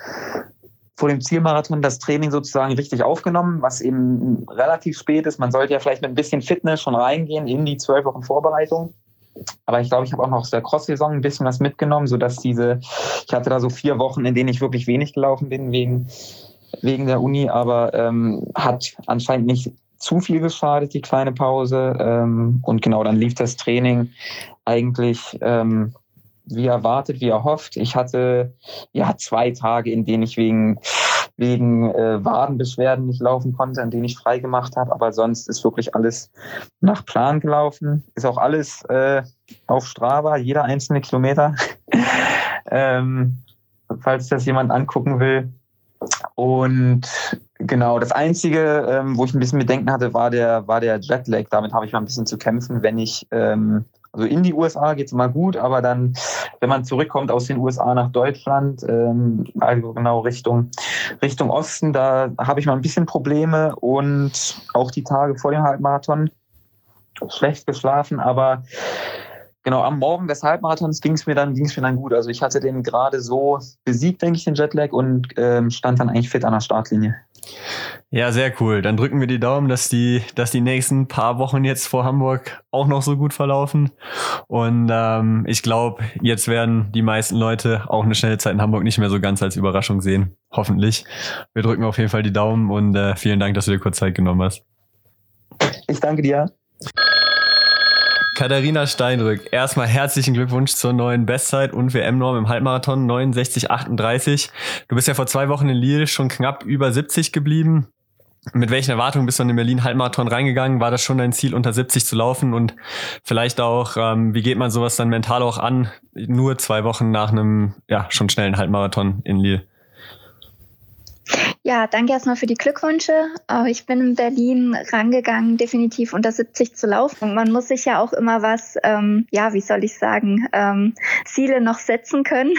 vor dem Zielmarathon das Training sozusagen richtig aufgenommen, was eben relativ spät ist. Man sollte ja vielleicht mit ein bisschen Fitness schon reingehen in die zwölf Wochen Vorbereitung. Aber ich glaube, ich habe auch noch aus der Cross-Saison ein bisschen was mitgenommen, sodass diese, ich hatte da so vier Wochen, in denen ich wirklich wenig gelaufen bin wegen, wegen der Uni, aber ähm, hat anscheinend nicht zu viel geschadet, die kleine Pause. Ähm, und genau, dann lief das Training eigentlich ähm, wie erwartet, wie erhofft. Ich hatte ja zwei Tage, in denen ich wegen wegen äh, Wadenbeschwerden nicht laufen konnte, an denen ich frei gemacht habe. Aber sonst ist wirklich alles nach Plan gelaufen. Ist auch alles äh, auf Strava, jeder einzelne Kilometer. ähm, falls das jemand angucken will. Und genau, das Einzige, ähm, wo ich ein bisschen Bedenken hatte, war der, war der Jetlag. Damit habe ich mal ein bisschen zu kämpfen, wenn ich ähm, also in die USA geht es immer gut, aber dann, wenn man zurückkommt aus den USA nach Deutschland, ähm, also genau Richtung, Richtung Osten, da habe ich mal ein bisschen Probleme und auch die Tage vor dem Halbmarathon schlecht geschlafen, aber genau am Morgen des Halbmarathons ging es mir dann ging's mir dann gut. Also ich hatte den gerade so besiegt, denke ich, den Jetlag und ähm, stand dann eigentlich fit an der Startlinie. Ja, sehr cool. Dann drücken wir die Daumen, dass die, dass die nächsten paar Wochen jetzt vor Hamburg auch noch so gut verlaufen. Und ähm, ich glaube, jetzt werden die meisten Leute auch eine schnelle Zeit in Hamburg nicht mehr so ganz als Überraschung sehen. Hoffentlich. Wir drücken auf jeden Fall die Daumen und äh, vielen Dank, dass du dir kurz Zeit genommen hast. Ich danke dir. Katharina Steinrück, erstmal herzlichen Glückwunsch zur neuen Bestzeit und WM-Norm im Halbmarathon 69,38. Du bist ja vor zwei Wochen in Lille schon knapp über 70 geblieben. Mit welchen Erwartungen bist du in den Berlin Halbmarathon reingegangen? War das schon dein Ziel, unter 70 zu laufen? Und vielleicht auch, ähm, wie geht man sowas dann mental auch an, nur zwei Wochen nach einem ja schon schnellen Halbmarathon in Lille? Ja, danke erstmal für die Glückwünsche. Ich bin in Berlin rangegangen, definitiv unter 70 zu laufen. Man muss sich ja auch immer was, ähm, ja, wie soll ich sagen, ähm, Ziele noch setzen können.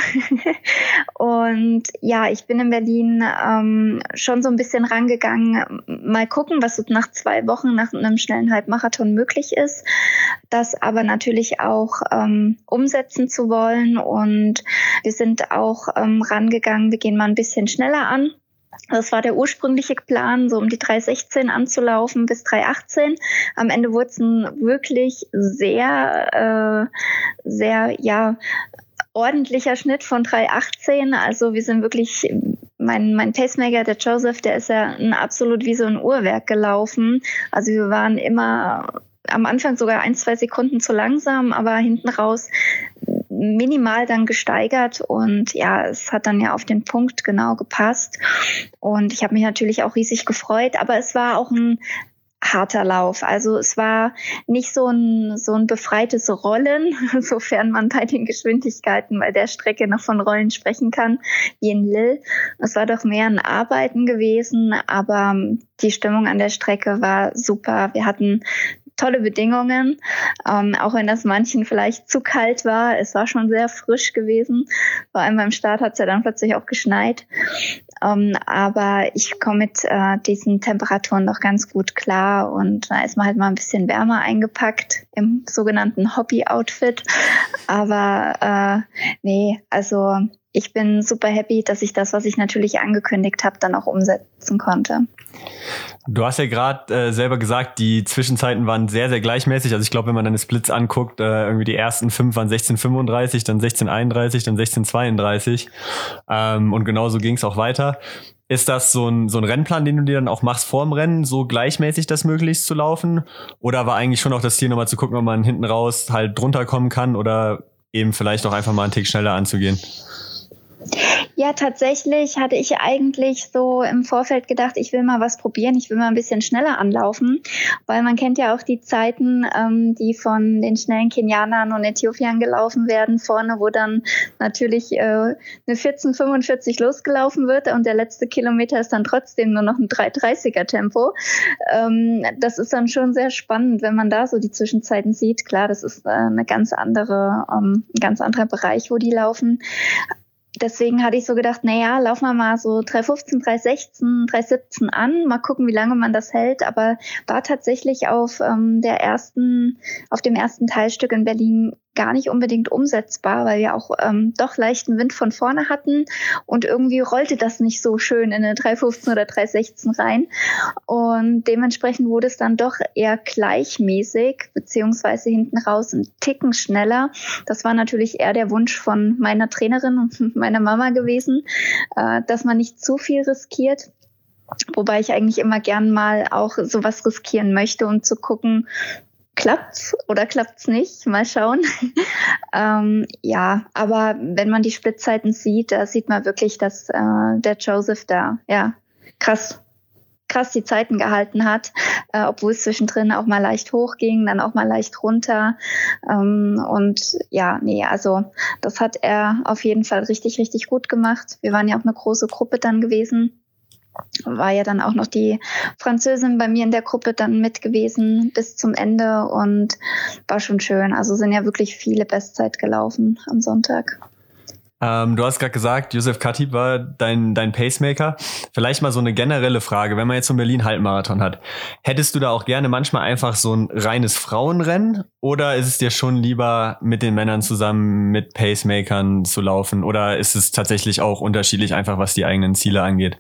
und ja, ich bin in Berlin ähm, schon so ein bisschen rangegangen, mal gucken, was nach zwei Wochen nach einem schnellen Halbmarathon möglich ist. Das aber natürlich auch ähm, umsetzen zu wollen. Und wir sind auch ähm, rangegangen, wir gehen mal ein bisschen schneller an das war der ursprüngliche Plan, so um die 316 anzulaufen bis 318. Am Ende wurde es ein wirklich sehr, äh, sehr, ja, ordentlicher Schnitt von 3,18. Also wir sind wirklich, mein, mein Pacemaker, der Joseph, der ist ja ein absolut wie so ein Uhrwerk gelaufen. Also wir waren immer am Anfang sogar ein, zwei Sekunden zu langsam, aber hinten raus minimal dann gesteigert und ja, es hat dann ja auf den Punkt genau gepasst und ich habe mich natürlich auch riesig gefreut, aber es war auch ein harter Lauf. Also es war nicht so ein, so ein befreites Rollen, sofern man bei den Geschwindigkeiten bei der Strecke noch von Rollen sprechen kann, wie in Lille. Es war doch mehr ein Arbeiten gewesen, aber die Stimmung an der Strecke war super. Wir hatten tolle Bedingungen, ähm, auch wenn das manchen vielleicht zu kalt war. Es war schon sehr frisch gewesen. Vor allem beim Start hat es ja dann plötzlich auch geschneit. Ähm, aber ich komme mit äh, diesen Temperaturen doch ganz gut klar und da ist man halt mal ein bisschen wärmer eingepackt im sogenannten Hobby-Outfit. Aber äh, nee, also ich bin super happy, dass ich das, was ich natürlich angekündigt habe, dann auch umsetzen konnte. Du hast ja gerade äh, selber gesagt, die Zwischenzeiten waren sehr, sehr gleichmäßig. Also ich glaube, wenn man deine Splits anguckt, äh, irgendwie die ersten fünf waren 16,35, dann 16,31, dann 16,32. Ähm, und genauso ging es auch weiter. Ist das so ein, so ein Rennplan, den du dir dann auch machst vorm Rennen, so gleichmäßig das möglichst zu laufen? Oder war eigentlich schon auch das Ziel, nochmal zu gucken, ob man hinten raus halt drunter kommen kann oder eben vielleicht auch einfach mal einen Tick schneller anzugehen? Ja, tatsächlich hatte ich eigentlich so im Vorfeld gedacht, ich will mal was probieren, ich will mal ein bisschen schneller anlaufen, weil man kennt ja auch die Zeiten, ähm, die von den schnellen Kenianern und Äthiopiern gelaufen werden, vorne, wo dann natürlich äh, eine 1445 losgelaufen wird und der letzte Kilometer ist dann trotzdem nur noch ein 330er Tempo. Ähm, das ist dann schon sehr spannend, wenn man da so die Zwischenzeiten sieht. Klar, das ist äh, eine ganz andere, ähm, ein ganz anderer Bereich, wo die laufen deswegen hatte ich so gedacht, naja, laufen wir mal so 315, 316, 317 an, mal gucken, wie lange man das hält. Aber war tatsächlich auf ähm, der ersten, auf dem ersten Teilstück in Berlin gar nicht unbedingt umsetzbar, weil wir auch ähm, doch leichten Wind von vorne hatten und irgendwie rollte das nicht so schön in eine 315 oder 316 rein und dementsprechend wurde es dann doch eher gleichmäßig beziehungsweise hinten raus ein Ticken schneller. Das war natürlich eher der Wunsch von meiner Trainerin und meiner Mama gewesen, äh, dass man nicht zu viel riskiert. Wobei ich eigentlich immer gern mal auch sowas riskieren möchte, um zu gucken, klappt's oder klappt's nicht? Mal schauen. ähm, ja, aber wenn man die Splittzeiten sieht, da sieht man wirklich, dass äh, der Joseph da ja krass krass die Zeiten gehalten hat, äh, obwohl es zwischendrin auch mal leicht hochging, dann auch mal leicht runter. Ähm, und ja, nee, also das hat er auf jeden Fall richtig, richtig gut gemacht. Wir waren ja auch eine große Gruppe dann gewesen war ja dann auch noch die Französin bei mir in der Gruppe dann mit gewesen bis zum Ende und war schon schön. Also sind ja wirklich viele Bestzeit gelaufen am Sonntag. Ähm, du hast gerade gesagt, Josef Katib war dein, dein Pacemaker. Vielleicht mal so eine generelle Frage, wenn man jetzt so einen Berlin-Halbmarathon hat. Hättest du da auch gerne manchmal einfach so ein reines Frauenrennen oder ist es dir schon lieber mit den Männern zusammen mit Pacemakern zu laufen oder ist es tatsächlich auch unterschiedlich einfach, was die eigenen Ziele angeht?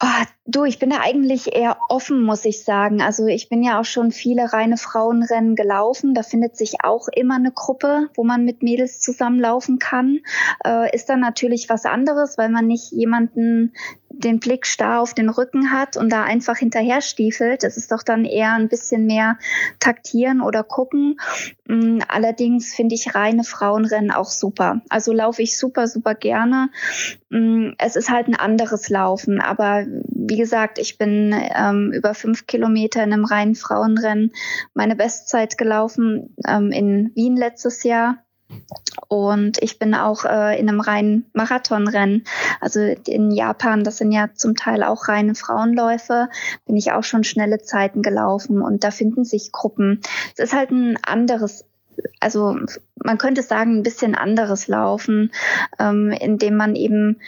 Oh, du, ich bin da eigentlich eher offen, muss ich sagen. Also ich bin ja auch schon viele reine Frauenrennen gelaufen. Da findet sich auch immer eine Gruppe, wo man mit Mädels zusammenlaufen kann. Äh, ist dann natürlich was anderes, weil man nicht jemanden den Blick starr auf den Rücken hat und da einfach hinterher stiefelt. Das ist doch dann eher ein bisschen mehr taktieren oder gucken. Mm, allerdings finde ich reine Frauenrennen auch super. Also laufe ich super, super gerne. Mm, es ist halt ein anderes Laufen. Aber wie gesagt, ich bin ähm, über fünf Kilometer in einem reinen Frauenrennen meine Bestzeit gelaufen ähm, in Wien letztes Jahr. Und ich bin auch äh, in einem reinen Marathonrennen, also in Japan, das sind ja zum Teil auch reine Frauenläufe, bin ich auch schon schnelle Zeiten gelaufen und da finden sich Gruppen. Es ist halt ein anderes also man könnte sagen, ein bisschen anderes Laufen, ähm, indem man eben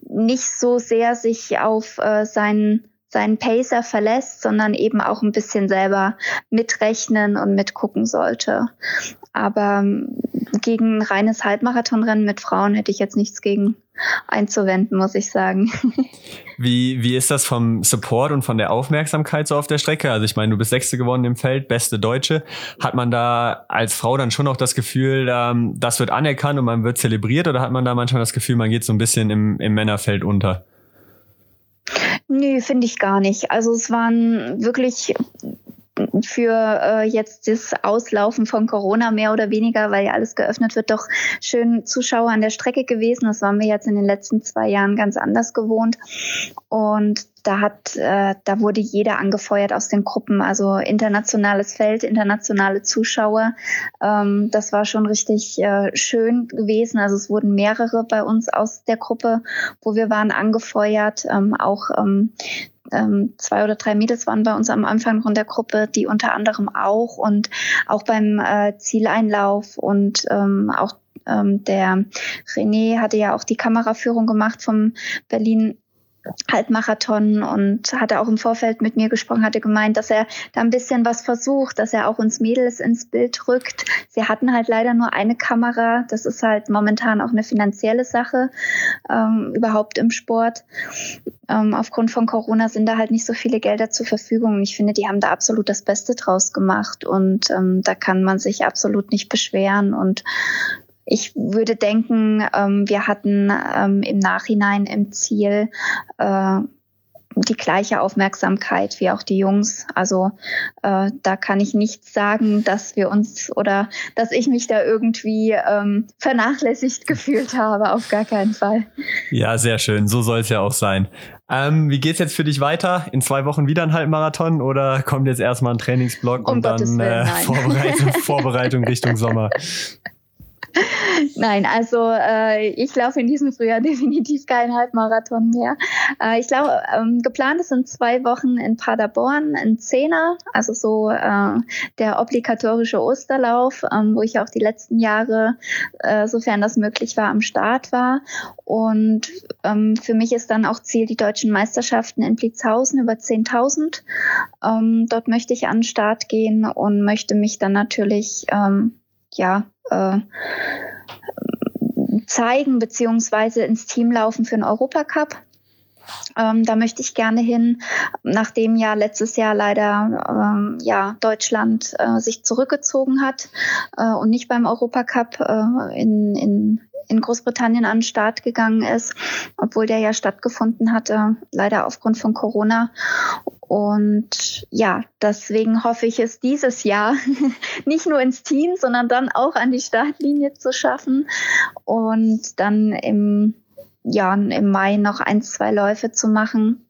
nicht so sehr sich auf äh, seinen seinen Pacer verlässt, sondern eben auch ein bisschen selber mitrechnen und mitgucken sollte. Aber ähm, gegen reines Halbmarathonrennen mit Frauen hätte ich jetzt nichts gegen einzuwenden, muss ich sagen. Wie, wie ist das vom Support und von der Aufmerksamkeit so auf der Strecke? Also ich meine, du bist Sechste geworden im Feld, beste Deutsche. Hat man da als Frau dann schon auch das Gefühl, ähm, das wird anerkannt und man wird zelebriert oder hat man da manchmal das Gefühl, man geht so ein bisschen im, im Männerfeld unter? Nö, finde ich gar nicht. Also es waren wirklich für äh, jetzt das Auslaufen von Corona mehr oder weniger, weil ja alles geöffnet wird, doch schön Zuschauer an der Strecke gewesen. Das waren wir jetzt in den letzten zwei Jahren ganz anders gewohnt. Und da hat, äh, da wurde jeder angefeuert aus den Gruppen, also internationales Feld, internationale Zuschauer. Ähm, das war schon richtig äh, schön gewesen. Also es wurden mehrere bei uns aus der Gruppe, wo wir waren, angefeuert. Ähm, auch ähm, ähm, zwei oder drei Mädels waren bei uns am Anfang von der Gruppe, die unter anderem auch und auch beim äh, Zieleinlauf und ähm, auch ähm, der René hatte ja auch die Kameraführung gemacht vom Berlin Halbmarathon und hatte auch im Vorfeld mit mir gesprochen, hatte gemeint, dass er da ein bisschen was versucht, dass er auch uns Mädels ins Bild rückt. Sie hatten halt leider nur eine Kamera. Das ist halt momentan auch eine finanzielle Sache ähm, überhaupt im Sport. Ähm, aufgrund von Corona sind da halt nicht so viele Gelder zur Verfügung. Ich finde, die haben da absolut das Beste draus gemacht und ähm, da kann man sich absolut nicht beschweren und ich würde denken, ähm, wir hatten ähm, im Nachhinein im Ziel äh, die gleiche Aufmerksamkeit wie auch die Jungs. Also äh, da kann ich nicht sagen, dass wir uns oder dass ich mich da irgendwie ähm, vernachlässigt gefühlt habe. Auf gar keinen Fall. Ja, sehr schön. So soll es ja auch sein. Ähm, wie geht's jetzt für dich weiter? In zwei Wochen wieder ein Halbmarathon oder kommt jetzt erstmal ein Trainingsblock um und dann Willen, äh, Vorbereitung, Vorbereitung Richtung Sommer? Nein, also äh, ich laufe in diesem Frühjahr definitiv keinen Halbmarathon mehr. Äh, ich glaube, ähm, geplant ist in zwei Wochen in Paderborn ein Zehner, also so äh, der obligatorische Osterlauf, ähm, wo ich auch die letzten Jahre, äh, sofern das möglich war, am Start war. Und ähm, für mich ist dann auch Ziel die deutschen Meisterschaften in Blitzhausen über 10.000. Ähm, dort möchte ich an den Start gehen und möchte mich dann natürlich ähm, ja, äh, zeigen beziehungsweise ins Team laufen für den Europacup. Ähm, da möchte ich gerne hin, nachdem ja letztes Jahr leider ähm, ja, Deutschland äh, sich zurückgezogen hat äh, und nicht beim Europacup äh, in, in, in Großbritannien an den Start gegangen ist, obwohl der ja stattgefunden hatte, leider aufgrund von Corona. Und ja, deswegen hoffe ich es dieses Jahr nicht nur ins Team, sondern dann auch an die Startlinie zu schaffen und dann im, ja, im Mai noch ein, zwei Läufe zu machen.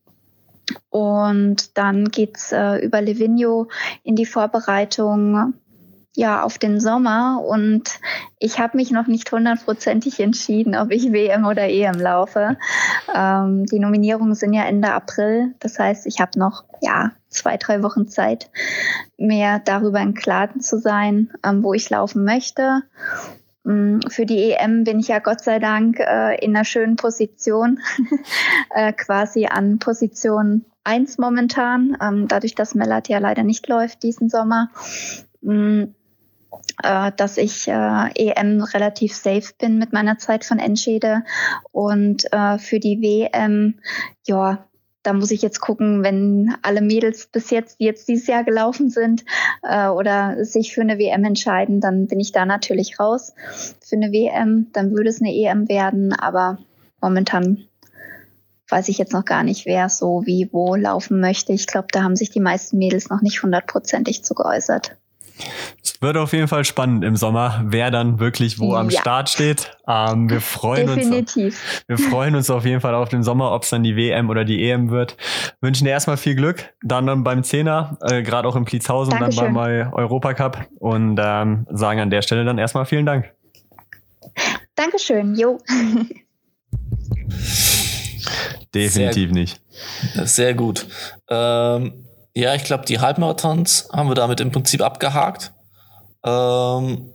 Und dann geht's äh, über Livigno in die Vorbereitung ja auf den Sommer und ich habe mich noch nicht hundertprozentig entschieden, ob ich WM oder EM laufe. Ähm, die Nominierungen sind ja Ende April, das heißt, ich habe noch ja zwei drei Wochen Zeit, mehr darüber im Klaren zu sein, ähm, wo ich laufen möchte. Mm, für die EM bin ich ja Gott sei Dank äh, in einer schönen Position, äh, quasi an Position 1 momentan, ähm, dadurch, dass Mellat ja leider nicht läuft diesen Sommer. Mm, äh, dass ich äh, EM relativ safe bin mit meiner Zeit von Enschede und äh, für die WM, ja, da muss ich jetzt gucken, wenn alle Mädels bis jetzt, die jetzt dieses Jahr gelaufen sind äh, oder sich für eine WM entscheiden, dann bin ich da natürlich raus. Für eine WM, dann würde es eine EM werden, aber momentan weiß ich jetzt noch gar nicht, wer so wie wo laufen möchte. Ich glaube, da haben sich die meisten Mädels noch nicht hundertprozentig zu geäußert. Es wird auf jeden Fall spannend im Sommer, wer dann wirklich wo am ja. Start steht. Ähm, wir freuen Definitiv. uns. Wir freuen uns auf jeden Fall auf den Sommer, ob es dann die WM oder die EM wird. Wünschen dir erstmal viel Glück, dann, dann beim Zehner, äh, gerade auch in Pliezhausen, Dankeschön. dann beim Europacup und ähm, sagen an der Stelle dann erstmal vielen Dank. Dankeschön, jo. Definitiv sehr, nicht. Sehr gut. Ähm, ja, ich glaube, die Halbmarathons haben wir damit im Prinzip abgehakt. Ähm,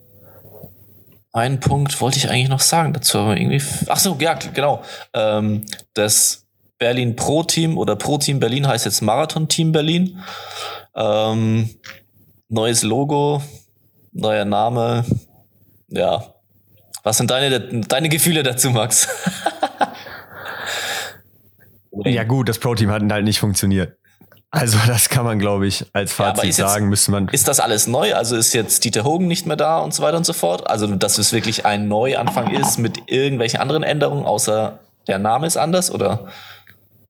einen Punkt wollte ich eigentlich noch sagen dazu, aber irgendwie. Ach so, ja, genau. Ähm, das Berlin Pro Team oder Pro Team Berlin heißt jetzt Marathon Team Berlin. Ähm, neues Logo, neuer Name. Ja. Was sind deine, deine Gefühle dazu, Max? Ja gut, das Pro-Team hat halt nicht funktioniert. Also das kann man, glaube ich, als Fazit ja, sagen, müsste man. Ist das alles neu? Also ist jetzt Dieter Hogan nicht mehr da und so weiter und so fort? Also dass es wirklich ein Neuanfang ist mit irgendwelchen anderen Änderungen, außer der Name ist anders oder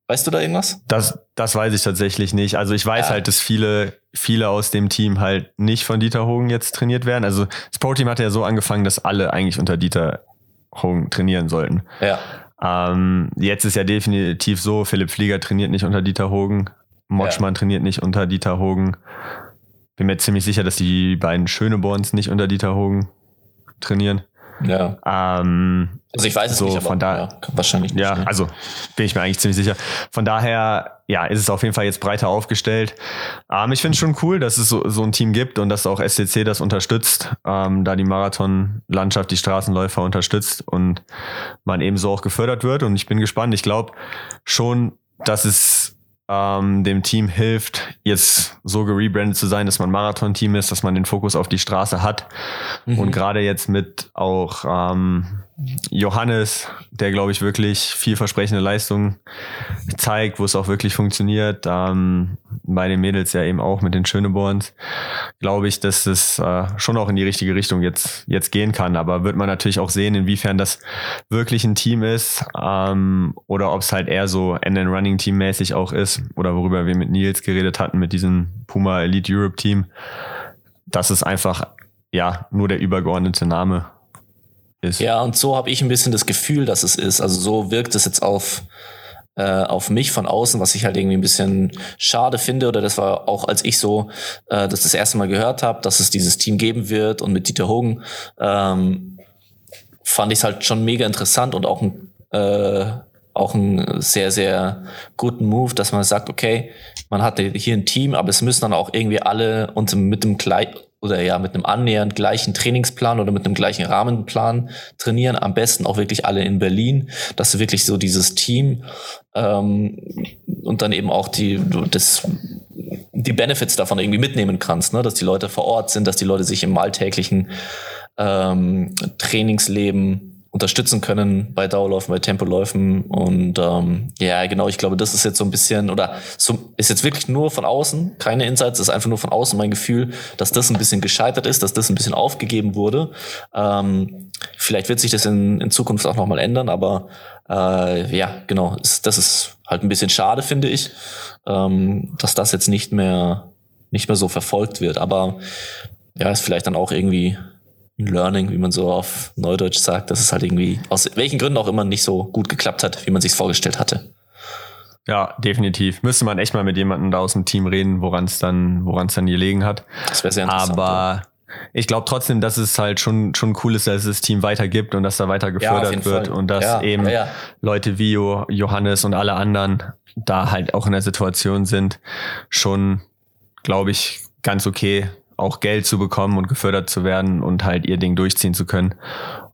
weißt du da irgendwas? Das, das weiß ich tatsächlich nicht. Also ich weiß ja. halt, dass viele, viele aus dem Team halt nicht von Dieter Hogan jetzt trainiert werden. Also das Pro-Team hat ja so angefangen, dass alle eigentlich unter Dieter Hogan trainieren sollten. Ja. Ähm, jetzt ist ja definitiv so, Philipp Flieger trainiert nicht unter Dieter Hogan. Motschmann ja. trainiert nicht unter Dieter Hogan. Bin mir ziemlich sicher, dass die beiden Schöneborns nicht unter Dieter Hogan trainieren. Ja. Ähm, also ich weiß es so, nicht, aber von da, ja, wahrscheinlich nicht. Ja, ne? also bin ich mir eigentlich ziemlich sicher. Von daher, ja, ist es auf jeden Fall jetzt breiter aufgestellt. Ähm, ich finde es schon cool, dass es so, so ein Team gibt und dass auch SCC das unterstützt, ähm, da die Marathonlandschaft, die Straßenläufer unterstützt und man ebenso auch gefördert wird. Und ich bin gespannt. Ich glaube schon, dass es ähm, dem Team hilft, jetzt so gerebrandet zu sein, dass man Marathon-Team ist, dass man den Fokus auf die Straße hat. Mhm. Und gerade jetzt mit auch ähm, Johannes, der, glaube ich, wirklich vielversprechende Leistungen zeigt, wo es auch wirklich funktioniert. Ähm, bei den Mädels ja eben auch mit den Schöneborns. Glaube ich, dass es äh, schon auch in die richtige Richtung jetzt, jetzt gehen kann. Aber wird man natürlich auch sehen, inwiefern das wirklich ein Team ist ähm, oder ob es halt eher so NN Running Team mäßig auch ist oder worüber wir mit Nils geredet hatten, mit diesem Puma Elite Europe Team. Das ist einfach ja nur der übergeordnete Name ist. Ja, und so habe ich ein bisschen das Gefühl, dass es ist. Also so wirkt es jetzt auf, äh, auf mich von außen, was ich halt irgendwie ein bisschen schade finde. Oder das war auch, als ich so äh, das das erste Mal gehört habe, dass es dieses Team geben wird und mit Dieter Hogan, ähm, fand ich es halt schon mega interessant und auch ein äh, auch einen sehr, sehr guten Move, dass man sagt, okay, man hat hier ein Team, aber es müssen dann auch irgendwie alle und mit dem gleich oder ja mit einem annähernd gleichen Trainingsplan oder mit einem gleichen Rahmenplan trainieren. Am besten auch wirklich alle in Berlin, dass du wirklich so dieses Team ähm, und dann eben auch die das die Benefits davon irgendwie mitnehmen kannst, ne? dass die Leute vor Ort sind, dass die Leute sich im alltäglichen ähm, Trainingsleben unterstützen können bei Dauerläufen, bei Tempoläufen. Und ähm, ja, genau, ich glaube, das ist jetzt so ein bisschen, oder so, ist jetzt wirklich nur von außen, keine Insights, ist einfach nur von außen mein Gefühl, dass das ein bisschen gescheitert ist, dass das ein bisschen aufgegeben wurde. Ähm, vielleicht wird sich das in, in Zukunft auch nochmal ändern, aber äh, ja, genau, ist, das ist halt ein bisschen schade, finde ich, ähm, dass das jetzt nicht mehr, nicht mehr so verfolgt wird. Aber ja, ist vielleicht dann auch irgendwie Learning, wie man so auf Neudeutsch sagt, dass es halt irgendwie aus welchen Gründen auch immer nicht so gut geklappt hat, wie man sich vorgestellt hatte. Ja, definitiv. Müsste man echt mal mit jemandem da aus dem Team reden, woran es dann, woran es dann gelegen hat. Das wäre sehr interessant. Aber ich glaube trotzdem, dass es halt schon, schon cool ist, dass es das Team weitergibt und dass da weiter gefördert ja, wird Fall. und dass ja, eben ja, Leute wie Johannes und alle anderen da halt auch in der Situation sind, schon, glaube ich, ganz okay auch Geld zu bekommen und gefördert zu werden und halt ihr Ding durchziehen zu können.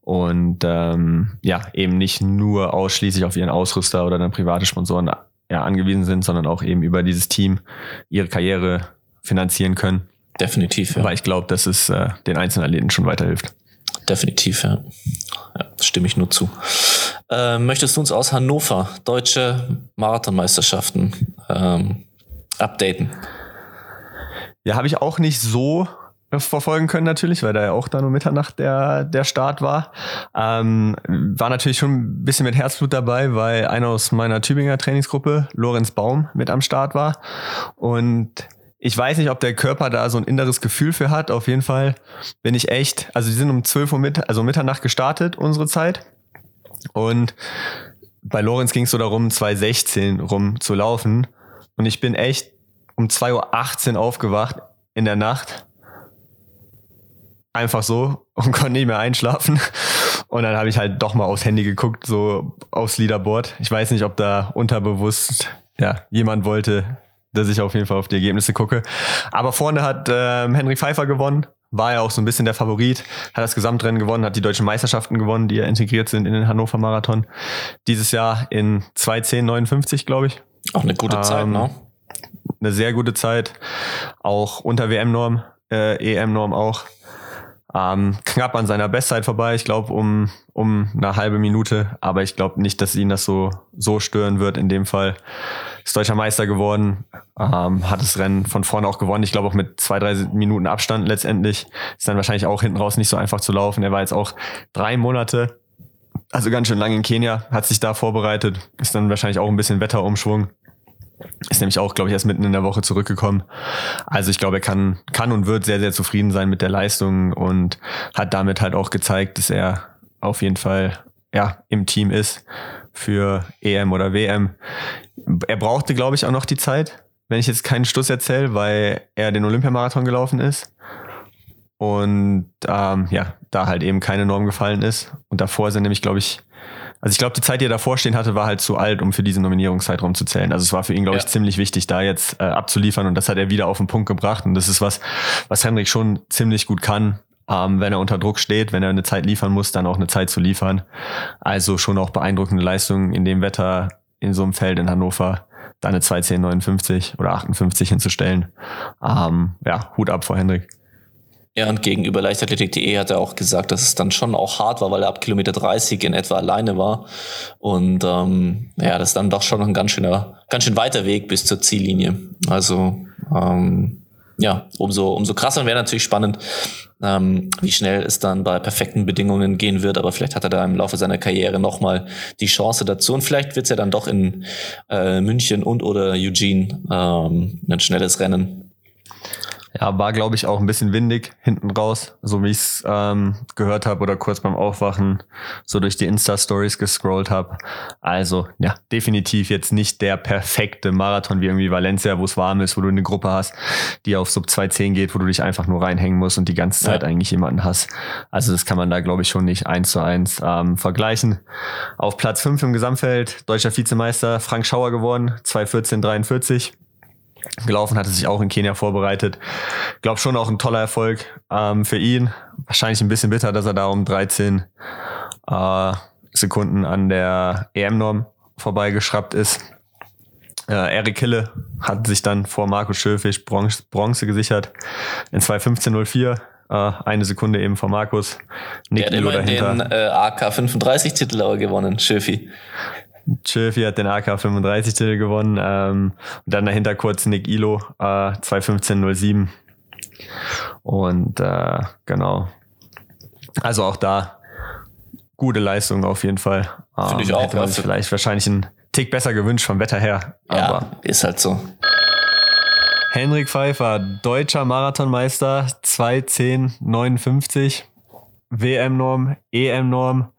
Und ähm, ja, eben nicht nur ausschließlich auf ihren Ausrüster oder dann private Sponsoren ja, angewiesen sind, sondern auch eben über dieses Team ihre Karriere finanzieren können. Definitiv, ja. Weil ich glaube, dass es äh, den einzelnen Athleten schon weiterhilft. Definitiv, ja. ja stimme ich nur zu. Äh, möchtest du uns aus Hannover deutsche Marathonmeisterschaften ähm, updaten? Ja, habe ich auch nicht so verfolgen können natürlich, weil da ja auch da nur Mitternacht der, der Start war. Ähm, war natürlich schon ein bisschen mit Herzblut dabei, weil einer aus meiner Tübinger Trainingsgruppe, Lorenz Baum, mit am Start war. Und ich weiß nicht, ob der Körper da so ein inneres Gefühl für hat. Auf jeden Fall bin ich echt, also die sind um 12 Uhr, mit, also Mitternacht gestartet, unsere Zeit. Und bei Lorenz ging es so darum, 2.16 rum zu laufen. Und ich bin echt um 2.18 Uhr aufgewacht in der Nacht. Einfach so und konnte nicht mehr einschlafen. Und dann habe ich halt doch mal aufs Handy geguckt, so aufs Leaderboard. Ich weiß nicht, ob da unterbewusst ja, jemand wollte, dass ich auf jeden Fall auf die Ergebnisse gucke. Aber vorne hat ähm, Henrik Pfeiffer gewonnen, war ja auch so ein bisschen der Favorit, hat das Gesamtrennen gewonnen, hat die deutschen Meisterschaften gewonnen, die ja integriert sind in den Hannover Marathon. Dieses Jahr in 2.10.59, glaube ich. Auch eine gute ähm, Zeit, ne? Eine sehr gute Zeit, auch unter WM-Norm, äh, EM-Norm auch. Ähm, knapp an seiner Bestzeit vorbei, ich glaube um, um eine halbe Minute, aber ich glaube nicht, dass ihn das so, so stören wird in dem Fall. Ist deutscher Meister geworden, ähm, hat das Rennen von vorne auch gewonnen. Ich glaube auch mit zwei, drei Minuten Abstand letztendlich. Ist dann wahrscheinlich auch hinten raus nicht so einfach zu laufen. Er war jetzt auch drei Monate, also ganz schön lang in Kenia, hat sich da vorbereitet, ist dann wahrscheinlich auch ein bisschen Wetterumschwung. Ist nämlich auch, glaube ich, erst mitten in der Woche zurückgekommen. Also ich glaube, er kann, kann und wird sehr, sehr zufrieden sein mit der Leistung und hat damit halt auch gezeigt, dass er auf jeden Fall ja, im Team ist für EM oder WM. Er brauchte, glaube ich, auch noch die Zeit, wenn ich jetzt keinen Stuss erzähle, weil er den Olympiamarathon gelaufen ist und ähm, ja, da halt eben keine Norm gefallen ist. Und davor sind nämlich, glaube ich, also ich glaube, die Zeit, die er davor stehen hatte, war halt zu alt, um für diesen Nominierungszeitraum zu zählen. Also es war für ihn, glaube ja. ich, ziemlich wichtig, da jetzt äh, abzuliefern und das hat er wieder auf den Punkt gebracht. Und das ist was, was Henrik schon ziemlich gut kann, ähm, wenn er unter Druck steht, wenn er eine Zeit liefern muss, dann auch eine Zeit zu liefern. Also schon auch beeindruckende Leistungen in dem Wetter, in so einem Feld in Hannover, da eine 2.10.59 oder 58 hinzustellen. Ähm, ja, Hut ab vor Henrik. Ja, und gegenüber Leichtathletik.de hat er auch gesagt, dass es dann schon auch hart war, weil er ab Kilometer 30 in etwa alleine war. Und ähm, ja, das ist dann doch schon ein ganz schöner, ganz schön weiter Weg bis zur Ziellinie. Also ähm, ja, umso, umso krasser wäre natürlich spannend, ähm, wie schnell es dann bei perfekten Bedingungen gehen wird. Aber vielleicht hat er da im Laufe seiner Karriere nochmal die Chance dazu. Und vielleicht wird es ja dann doch in äh, München und oder Eugene ähm, ein schnelles Rennen. Ja, war glaube ich auch ein bisschen windig hinten raus, so wie ich es ähm, gehört habe oder kurz beim Aufwachen so durch die Insta-Stories gescrollt habe. Also ja, definitiv jetzt nicht der perfekte Marathon wie irgendwie Valencia, wo es warm ist, wo du eine Gruppe hast, die auf Sub 210 geht, wo du dich einfach nur reinhängen musst und die ganze Zeit ja. eigentlich jemanden hast. Also das kann man da glaube ich schon nicht eins zu eins ähm, vergleichen. Auf Platz 5 im Gesamtfeld, deutscher Vizemeister Frank Schauer geworden, 214,43 gelaufen, hatte sich auch in Kenia vorbereitet. Glaub schon auch ein toller Erfolg ähm, für ihn. Wahrscheinlich ein bisschen bitter, dass er da um 13 äh, Sekunden an der EM-Norm vorbeigeschraubt ist. Äh, Erik Hille hat sich dann vor Markus Schöfisch Bronze, Bronze gesichert in 2.15.04. Äh, eine Sekunde eben vor Markus. Nick Der hat immerhin den äh, AK-35-Titel aber gewonnen, Schöfi. Chilfi hat den AK-35-Titel gewonnen. Ähm, und dann dahinter kurz Nick Ilo, äh, 2.15.07. Und äh, genau. Also auch da gute Leistung auf jeden Fall. Finde ich ähm, auch. Hätte man sich vielleicht wahrscheinlich einen Tick besser gewünscht vom Wetter her. Ja, ist halt so. Henrik Pfeiffer, deutscher Marathonmeister, 2.10.59. WM-Norm, EM-Norm.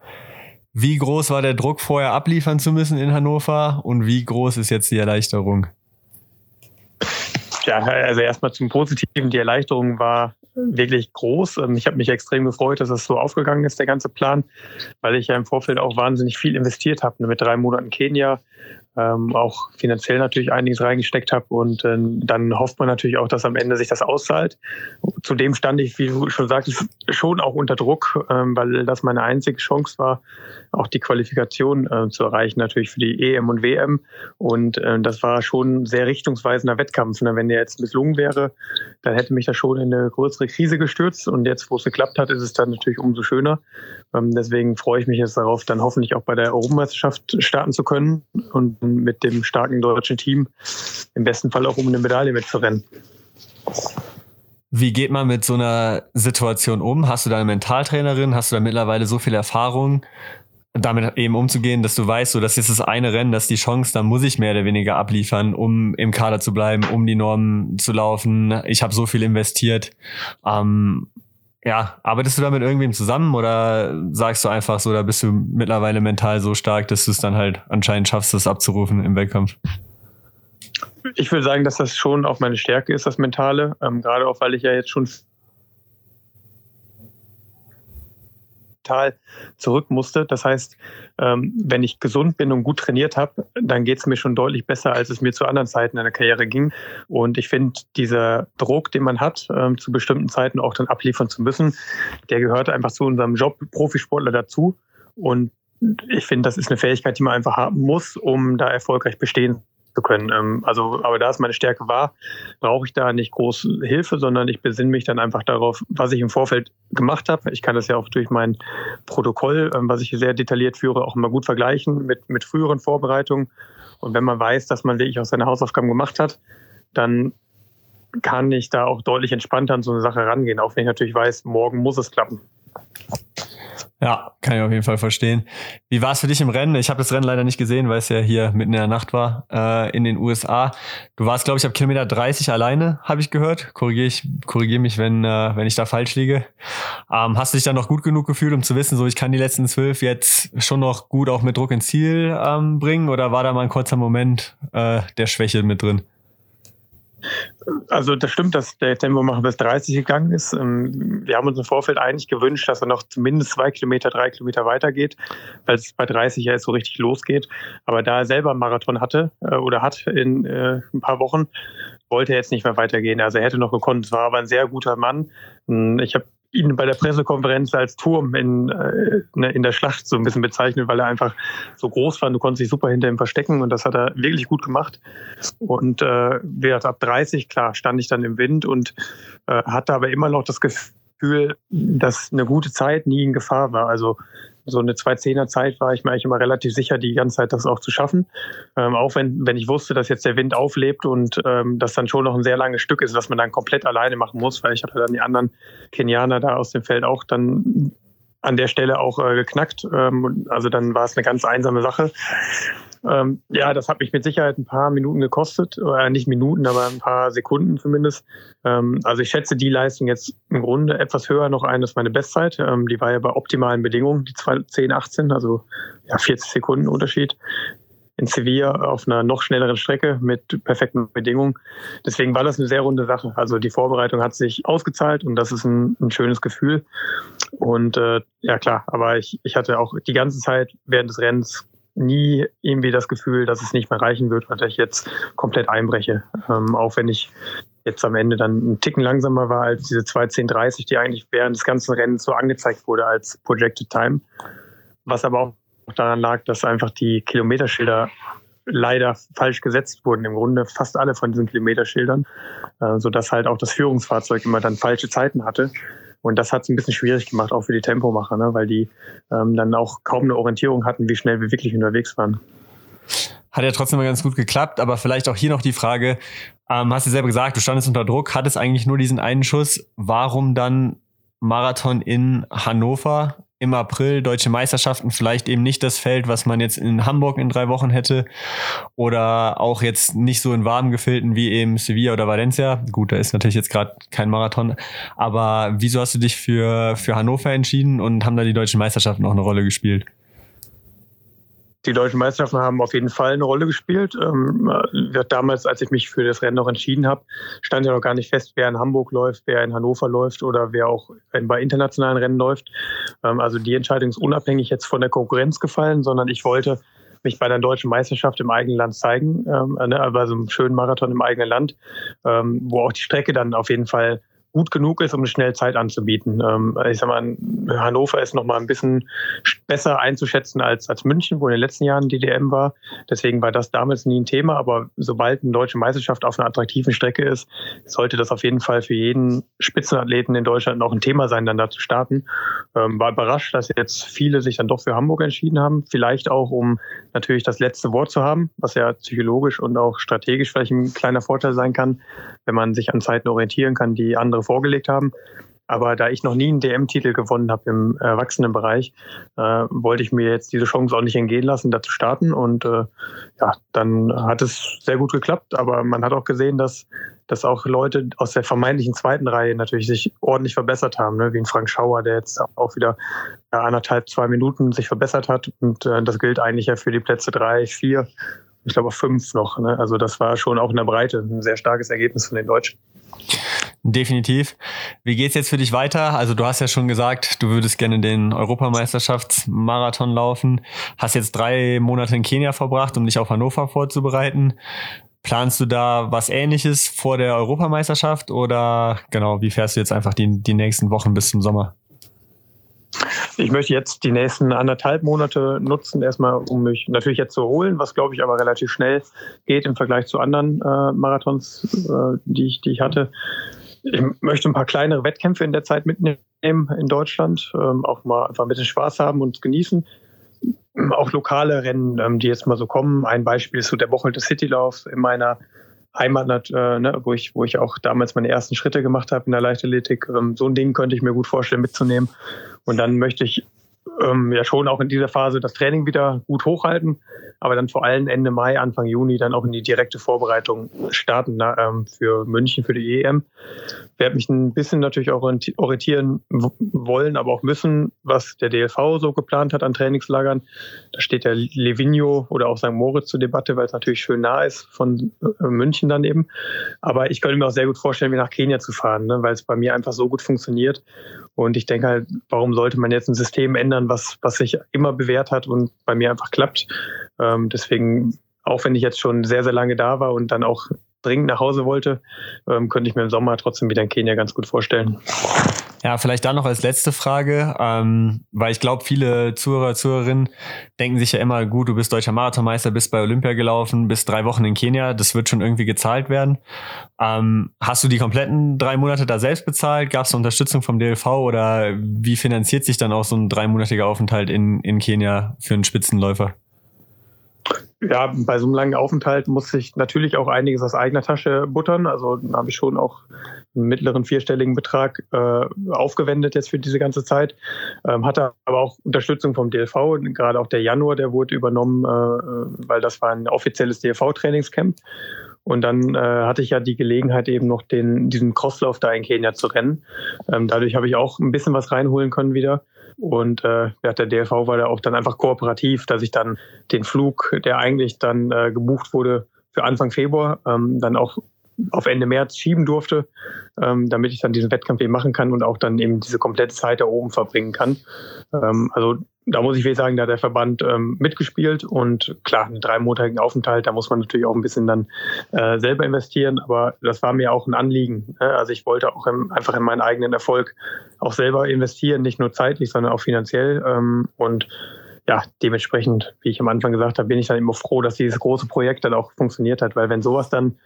Wie groß war der Druck, vorher abliefern zu müssen in Hannover und wie groß ist jetzt die Erleichterung? Ja, also erstmal zum Positiven. Die Erleichterung war wirklich groß. Ähm, ich habe mich extrem gefreut, dass es so aufgegangen ist, der ganze Plan, weil ich ja im Vorfeld auch wahnsinnig viel investiert habe. Mit drei Monaten Kenia, ähm, auch finanziell natürlich einiges reingesteckt habe und äh, dann hofft man natürlich auch, dass am Ende sich das auszahlt. Zudem stand ich, wie du schon sagtest, schon auch unter Druck, ähm, weil das meine einzige Chance war, auch die Qualifikation äh, zu erreichen, natürlich für die EM und WM. Und äh, das war schon ein sehr richtungsweisender Wettkampf. Ne? Wenn der jetzt misslungen wäre, dann hätte mich das schon in eine größere Krise gestürzt. Und jetzt, wo es geklappt hat, ist es dann natürlich umso schöner. Ähm, deswegen freue ich mich jetzt darauf, dann hoffentlich auch bei der Europameisterschaft starten zu können und mit dem starken deutschen Team im besten Fall auch um eine Medaille mitzurennen. Wie geht man mit so einer Situation um? Hast du da eine Mentaltrainerin? Hast du da mittlerweile so viel Erfahrung, damit eben umzugehen, dass du weißt, so, das ist das eine Rennen, das ist die Chance, dann muss ich mehr oder weniger abliefern, um im Kader zu bleiben, um die Normen zu laufen. Ich habe so viel investiert. Ähm, ja, arbeitest du damit irgendwem zusammen oder sagst du einfach so, da bist du mittlerweile mental so stark, dass du es dann halt anscheinend schaffst, das abzurufen im Wettkampf? Ich würde sagen, dass das schon auch meine Stärke ist, das Mentale. Ähm, gerade auch, weil ich ja jetzt schon mental zurück musste. Das heißt, ähm, wenn ich gesund bin und gut trainiert habe, dann geht es mir schon deutlich besser, als es mir zu anderen Zeiten in der Karriere ging. Und ich finde, dieser Druck, den man hat, ähm, zu bestimmten Zeiten auch dann abliefern zu müssen, der gehört einfach zu unserem Job Profisportler dazu. Und ich finde, das ist eine Fähigkeit, die man einfach haben muss, um da erfolgreich bestehen zu können. Ähm, also, aber da es meine Stärke war, brauche ich da nicht groß Hilfe, sondern ich besinne mich dann einfach darauf, was ich im Vorfeld gemacht habe. Ich kann das ja auch durch mein Protokoll, ähm, was ich sehr detailliert führe, auch immer gut vergleichen mit, mit früheren Vorbereitungen. Und wenn man weiß, dass man wirklich auch seine Hausaufgaben gemacht hat, dann kann ich da auch deutlich entspannter an so eine Sache rangehen, auch wenn ich natürlich weiß, morgen muss es klappen. Ja, kann ich auf jeden Fall verstehen. Wie war es für dich im Rennen? Ich habe das Rennen leider nicht gesehen, weil es ja hier mitten in der Nacht war, äh, in den USA. Du warst, glaube ich, ab Kilometer 30 alleine, habe ich gehört. Korrigiere ich, korrigier mich, wenn, äh, wenn ich da falsch liege. Ähm, hast du dich dann noch gut genug gefühlt, um zu wissen, so ich kann die letzten zwölf jetzt schon noch gut auch mit Druck ins Ziel ähm, bringen? Oder war da mal ein kurzer Moment äh, der Schwäche mit drin? Also das stimmt, dass der Tempomacher bis 30 gegangen ist. Ähm, wir haben uns im Vorfeld eigentlich gewünscht, dass er noch zumindest zwei Kilometer, drei Kilometer weitergeht, weil es bei 30 ja jetzt so richtig losgeht. Aber da er selber einen Marathon hatte äh, oder hat in äh, ein paar Wochen, wollte er jetzt nicht mehr weitergehen. Also er hätte noch gekonnt. Es war aber ein sehr guter Mann. Hm, ich habe ihn bei der Pressekonferenz als Turm in, äh, ne, in der Schlacht so ein bisschen bezeichnet, weil er einfach so groß war. Du konntest dich super hinter ihm verstecken und das hat er wirklich gut gemacht. Und äh, wird ab 30, klar, stand ich dann im Wind und äh, hatte aber immer noch das Gefühl, dass eine gute Zeit nie in Gefahr war. Also so eine 2-10er Zeit war ich mir eigentlich immer relativ sicher, die ganze Zeit das auch zu schaffen. Ähm, auch wenn, wenn ich wusste, dass jetzt der Wind auflebt und ähm, das dann schon noch ein sehr langes Stück ist, was man dann komplett alleine machen muss, weil ich hatte dann die anderen Kenianer da aus dem Feld auch dann an der Stelle auch äh, geknackt. Ähm, also dann war es eine ganz einsame Sache. Ähm, ja, das hat mich mit Sicherheit ein paar Minuten gekostet, oder nicht Minuten, aber ein paar Sekunden zumindest. Ähm, also ich schätze die Leistung jetzt im Grunde etwas höher noch ein als meine Bestzeit. Ähm, die war ja bei optimalen Bedingungen, die 10, 18, also ja 40 Sekunden Unterschied in Sevilla auf einer noch schnelleren Strecke mit perfekten Bedingungen. Deswegen war das eine sehr runde Sache. Also die Vorbereitung hat sich ausgezahlt und das ist ein, ein schönes Gefühl. Und äh, ja klar, aber ich, ich hatte auch die ganze Zeit während des Rennens nie irgendwie das Gefühl, dass es nicht mehr reichen wird, weil ich jetzt komplett einbreche. Ähm, auch wenn ich jetzt am Ende dann einen Ticken langsamer war als diese 2.10.30, die eigentlich während des ganzen Rennens so angezeigt wurde als Projected Time. Was aber auch daran lag, dass einfach die Kilometerschilder leider falsch gesetzt wurden. Im Grunde fast alle von diesen Kilometerschildern, äh, sodass halt auch das Führungsfahrzeug immer dann falsche Zeiten hatte. Und das hat es ein bisschen schwierig gemacht, auch für die Tempomacher, ne? weil die ähm, dann auch kaum eine Orientierung hatten, wie schnell wir wirklich unterwegs waren. Hat ja trotzdem ganz gut geklappt, aber vielleicht auch hier noch die Frage, ähm, hast du selber gesagt, du standest unter Druck, hattest eigentlich nur diesen einen Schuss. Warum dann Marathon in Hannover? Im April deutsche Meisterschaften vielleicht eben nicht das Feld, was man jetzt in Hamburg in drei Wochen hätte oder auch jetzt nicht so in warmen Gefilden wie eben Sevilla oder Valencia. Gut, da ist natürlich jetzt gerade kein Marathon, aber wieso hast du dich für, für Hannover entschieden und haben da die deutschen Meisterschaften auch eine Rolle gespielt? Die deutschen Meisterschaften haben auf jeden Fall eine Rolle gespielt. Ähm, damals, als ich mich für das Rennen noch entschieden habe, stand ja noch gar nicht fest, wer in Hamburg läuft, wer in Hannover läuft oder wer auch bei internationalen Rennen läuft. Ähm, also die Entscheidung ist unabhängig jetzt von der Konkurrenz gefallen, sondern ich wollte mich bei der deutschen Meisterschaft im eigenen Land zeigen, ähm, ne, also einem schönen Marathon im eigenen Land, ähm, wo auch die Strecke dann auf jeden Fall gut genug ist, um schnell Zeit anzubieten. Ähm, ich sag mal, Hannover ist noch mal ein bisschen besser einzuschätzen als, als München, wo in den letzten Jahren die DM war. Deswegen war das damals nie ein Thema. Aber sobald eine deutsche Meisterschaft auf einer attraktiven Strecke ist, sollte das auf jeden Fall für jeden Spitzenathleten in Deutschland noch ein Thema sein, dann da zu starten. Ähm, war überrascht, dass jetzt viele sich dann doch für Hamburg entschieden haben. Vielleicht auch, um natürlich das letzte Wort zu haben, was ja psychologisch und auch strategisch vielleicht ein kleiner Vorteil sein kann, wenn man sich an Zeiten orientieren kann, die andere andere vorgelegt haben. Aber da ich noch nie einen DM-Titel gewonnen habe im Erwachsenenbereich, äh, wollte ich mir jetzt diese Chance auch nicht entgehen lassen, da zu starten. Und äh, ja, dann hat es sehr gut geklappt. Aber man hat auch gesehen, dass, dass auch Leute aus der vermeintlichen zweiten Reihe natürlich sich ordentlich verbessert haben, ne? wie ein Frank Schauer, der jetzt auch wieder anderthalb, zwei Minuten sich verbessert hat. Und äh, das gilt eigentlich ja für die Plätze drei, vier, ich glaube fünf noch. Ne? Also das war schon auch in der Breite ein sehr starkes Ergebnis von den Deutschen. Definitiv. Wie geht's jetzt für dich weiter? Also du hast ja schon gesagt, du würdest gerne den Europameisterschaftsmarathon laufen. Hast jetzt drei Monate in Kenia verbracht, um dich auf Hannover vorzubereiten. Planst du da was ähnliches vor der Europameisterschaft oder genau, wie fährst du jetzt einfach die, die nächsten Wochen bis zum Sommer? ich möchte jetzt die nächsten anderthalb Monate nutzen, erstmal um mich natürlich jetzt zu holen, was glaube ich aber relativ schnell geht im Vergleich zu anderen äh, Marathons, äh, die, ich, die ich hatte. Ich möchte ein paar kleinere Wettkämpfe in der Zeit mitnehmen in Deutschland, ähm, auch mal einfach ein bisschen Spaß haben und genießen. Auch lokale Rennen, ähm, die jetzt mal so kommen. Ein Beispiel ist so der Bocholte Citylauf in meiner Heimat, äh, ne, wo ich, wo ich auch damals meine ersten Schritte gemacht habe in der Leichtathletik. Ähm, so ein Ding könnte ich mir gut vorstellen mitzunehmen. Und dann möchte ich ähm, ja schon auch in dieser Phase das Training wieder gut hochhalten, aber dann vor allem Ende Mai, Anfang Juni dann auch in die direkte Vorbereitung starten na, ähm, für München, für die EM. Werde mich ein bisschen natürlich orientieren wollen, aber auch müssen, was der DLV so geplant hat an Trainingslagern. Da steht der Levigno oder auch St. Moritz zur Debatte, weil es natürlich schön nah ist von äh, München dann eben. Aber ich könnte mir auch sehr gut vorstellen, wie nach Kenia zu fahren, ne, weil es bei mir einfach so gut funktioniert. Und ich denke halt, warum sollte man jetzt ein System ändern, was, was sich immer bewährt hat und bei mir einfach klappt. Ähm, deswegen, auch wenn ich jetzt schon sehr, sehr lange da war und dann auch dringend nach Hause wollte, ähm, könnte ich mir im Sommer trotzdem wieder in Kenia ganz gut vorstellen. Ja, vielleicht dann noch als letzte Frage, ähm, weil ich glaube, viele Zuhörer, Zuhörerinnen denken sich ja immer, gut, du bist deutscher Marathonmeister, bist bei Olympia gelaufen, bist drei Wochen in Kenia, das wird schon irgendwie gezahlt werden. Ähm, hast du die kompletten drei Monate da selbst bezahlt? Gab es Unterstützung vom DLV oder wie finanziert sich dann auch so ein dreimonatiger Aufenthalt in, in Kenia für einen Spitzenläufer? Ja, bei so einem langen Aufenthalt muss ich natürlich auch einiges aus eigener Tasche buttern. Also da habe ich schon auch einen mittleren vierstelligen Betrag äh, aufgewendet jetzt für diese ganze Zeit. Ähm, hatte aber auch Unterstützung vom DLV. Gerade auch der Januar, der wurde übernommen, äh, weil das war ein offizielles DLV-Trainingscamp. Und dann äh, hatte ich ja die Gelegenheit, eben noch den, diesen Crosslauf da in Kenia zu rennen. Ähm, dadurch habe ich auch ein bisschen was reinholen können wieder. Und äh, ja, der DLV war da auch dann einfach kooperativ, dass ich dann den Flug, der eigentlich dann äh, gebucht wurde für Anfang Februar, ähm, dann auch auf Ende März schieben durfte, ähm, damit ich dann diesen Wettkampf eben machen kann und auch dann eben diese komplette Zeit da oben verbringen kann. Ähm, also da muss ich wirklich sagen, da hat der Verband ähm, mitgespielt und klar, einen dreimonatigen Aufenthalt, da muss man natürlich auch ein bisschen dann äh, selber investieren, aber das war mir auch ein Anliegen. Ne? Also ich wollte auch im, einfach in meinen eigenen Erfolg auch selber investieren, nicht nur zeitlich, sondern auch finanziell ähm, und ja, dementsprechend, wie ich am Anfang gesagt habe, bin ich dann immer froh, dass dieses große Projekt dann auch funktioniert hat, weil wenn sowas dann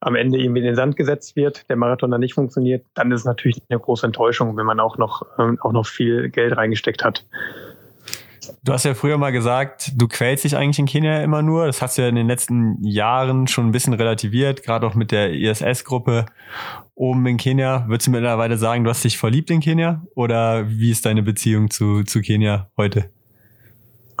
am Ende irgendwie in den Sand gesetzt wird, der Marathon dann nicht funktioniert, dann ist es natürlich eine große Enttäuschung, wenn man auch noch, ähm, auch noch viel Geld reingesteckt hat. Du hast ja früher mal gesagt, du quälst dich eigentlich in Kenia immer nur. Das hast du ja in den letzten Jahren schon ein bisschen relativiert, gerade auch mit der ISS-Gruppe oben in Kenia. Würdest du mittlerweile sagen, du hast dich verliebt in Kenia? Oder wie ist deine Beziehung zu, zu Kenia heute?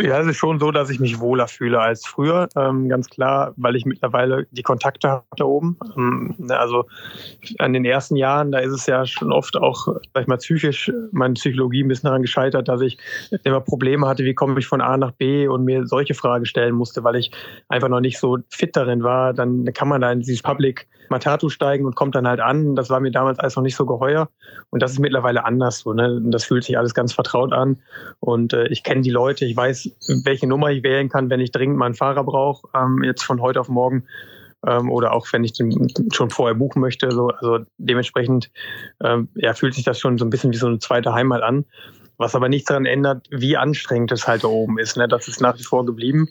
Ja, es ist schon so, dass ich mich wohler fühle als früher. Ähm, ganz klar, weil ich mittlerweile die Kontakte habe da oben. Ähm, ne, also an den ersten Jahren, da ist es ja schon oft auch, sag ich mal, psychisch, meine Psychologie ein bisschen daran gescheitert, dass ich immer Probleme hatte, wie komme ich von A nach B und mir solche Fragen stellen musste, weil ich einfach noch nicht so fit darin war. Dann kann man da in dieses Public Matatu steigen und kommt dann halt an. Das war mir damals alles noch nicht so geheuer. Und das ist mittlerweile anders so. Ne? Das fühlt sich alles ganz vertraut an. Und äh, ich kenne die Leute, ich weiß, welche Nummer ich wählen kann, wenn ich dringend mal einen Fahrer brauche, ähm, jetzt von heute auf morgen. Ähm, oder auch wenn ich den schon vorher buchen möchte. So, also dementsprechend ähm, ja, fühlt sich das schon so ein bisschen wie so eine zweite Heimat an. Was aber nichts daran ändert, wie anstrengend es halt da oben ist. Ne? Das ist nach wie vor geblieben.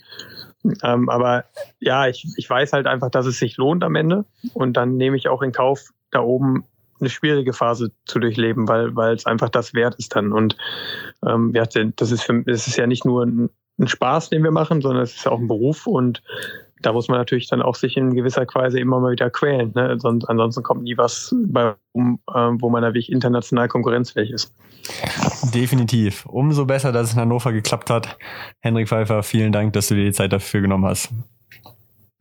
Ähm, aber ja, ich, ich weiß halt einfach, dass es sich lohnt am Ende. Und dann nehme ich auch in Kauf, da oben eine schwierige Phase zu durchleben, weil weil es einfach das wert ist dann. Und ähm, ja, das ist für, das ist ja nicht nur ein, ein Spaß, den wir machen, sondern es ist ja auch ein Beruf und da muss man natürlich dann auch sich in gewisser Weise immer mal wieder quälen. Ne? Sonst, ansonsten kommt nie was bei um, äh, wo man da wirklich international konkurrenzfähig ist. Definitiv. Umso besser, dass es in Hannover geklappt hat. Henrik Pfeiffer, vielen Dank, dass du dir die Zeit dafür genommen hast.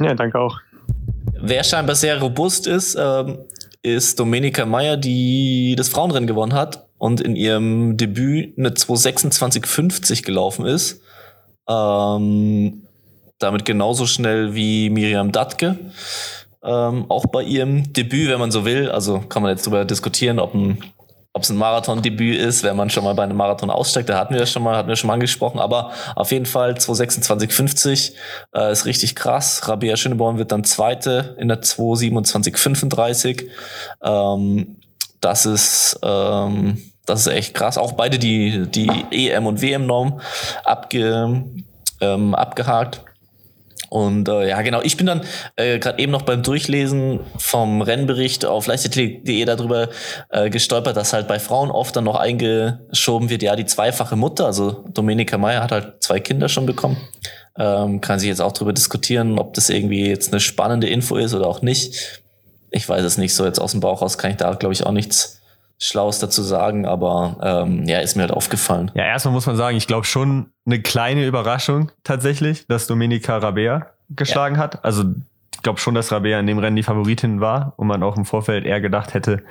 Ja, danke auch. Wer scheinbar sehr robust ist, ähm, ist Domenica Meyer, die das Frauenrennen gewonnen hat und in ihrem Debüt eine 226,50 gelaufen ist. Ähm, damit genauso schnell wie Miriam Datke. Ähm, auch bei ihrem Debüt, wenn man so will. Also kann man jetzt darüber diskutieren, ob ein ob es ein Marathon-Debüt ist, wenn man schon mal bei einem Marathon aussteigt, da hatten wir das schon mal, hatten wir schon mal angesprochen, aber auf jeden Fall 226,50 äh, ist richtig krass. Rabea Schöneborn wird dann Zweite in der 227,35. Ähm, das ist ähm, Das ist echt krass. Auch beide die, die EM- und WM-Norm abge, ähm, abgehakt. Und äh, ja, genau, ich bin dann äh, gerade eben noch beim Durchlesen vom Rennbericht auf leichtathletik.de darüber äh, gestolpert, dass halt bei Frauen oft dann noch eingeschoben wird, ja, die zweifache Mutter, also Domenica Meyer hat halt zwei Kinder schon bekommen. Ähm, kann sich jetzt auch darüber diskutieren, ob das irgendwie jetzt eine spannende Info ist oder auch nicht. Ich weiß es nicht, so jetzt aus dem Bauch raus kann ich da, glaube ich, auch nichts Schlaues dazu sagen, aber ähm, ja, ist mir halt aufgefallen. Ja, erstmal muss man sagen, ich glaube schon eine kleine Überraschung tatsächlich, dass Dominika Rabea geschlagen ja. hat. Also ich glaube schon, dass Rabea in dem Rennen die Favoritin war und man auch im Vorfeld eher gedacht hätte,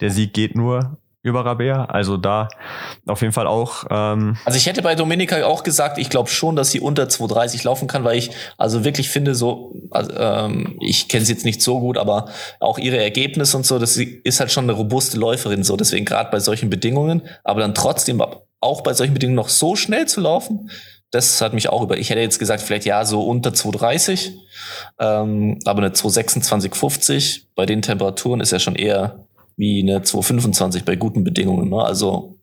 der Sieg geht nur über Rabea. Also da auf jeden Fall auch. Ähm also ich hätte bei Dominika auch gesagt, ich glaube schon, dass sie unter 2,30 laufen kann, weil ich also wirklich finde, so, also, ähm, ich kenne sie jetzt nicht so gut, aber auch ihre Ergebnisse und so, das ist halt schon eine robuste Läuferin, so deswegen gerade bei solchen Bedingungen, aber dann trotzdem auch bei solchen Bedingungen noch so schnell zu laufen, das hat mich auch über. Ich hätte jetzt gesagt, vielleicht ja, so unter 2,30, ähm, aber eine 2,26,50 bei den Temperaturen ist ja schon eher wie eine 225 bei guten Bedingungen. Ne? Also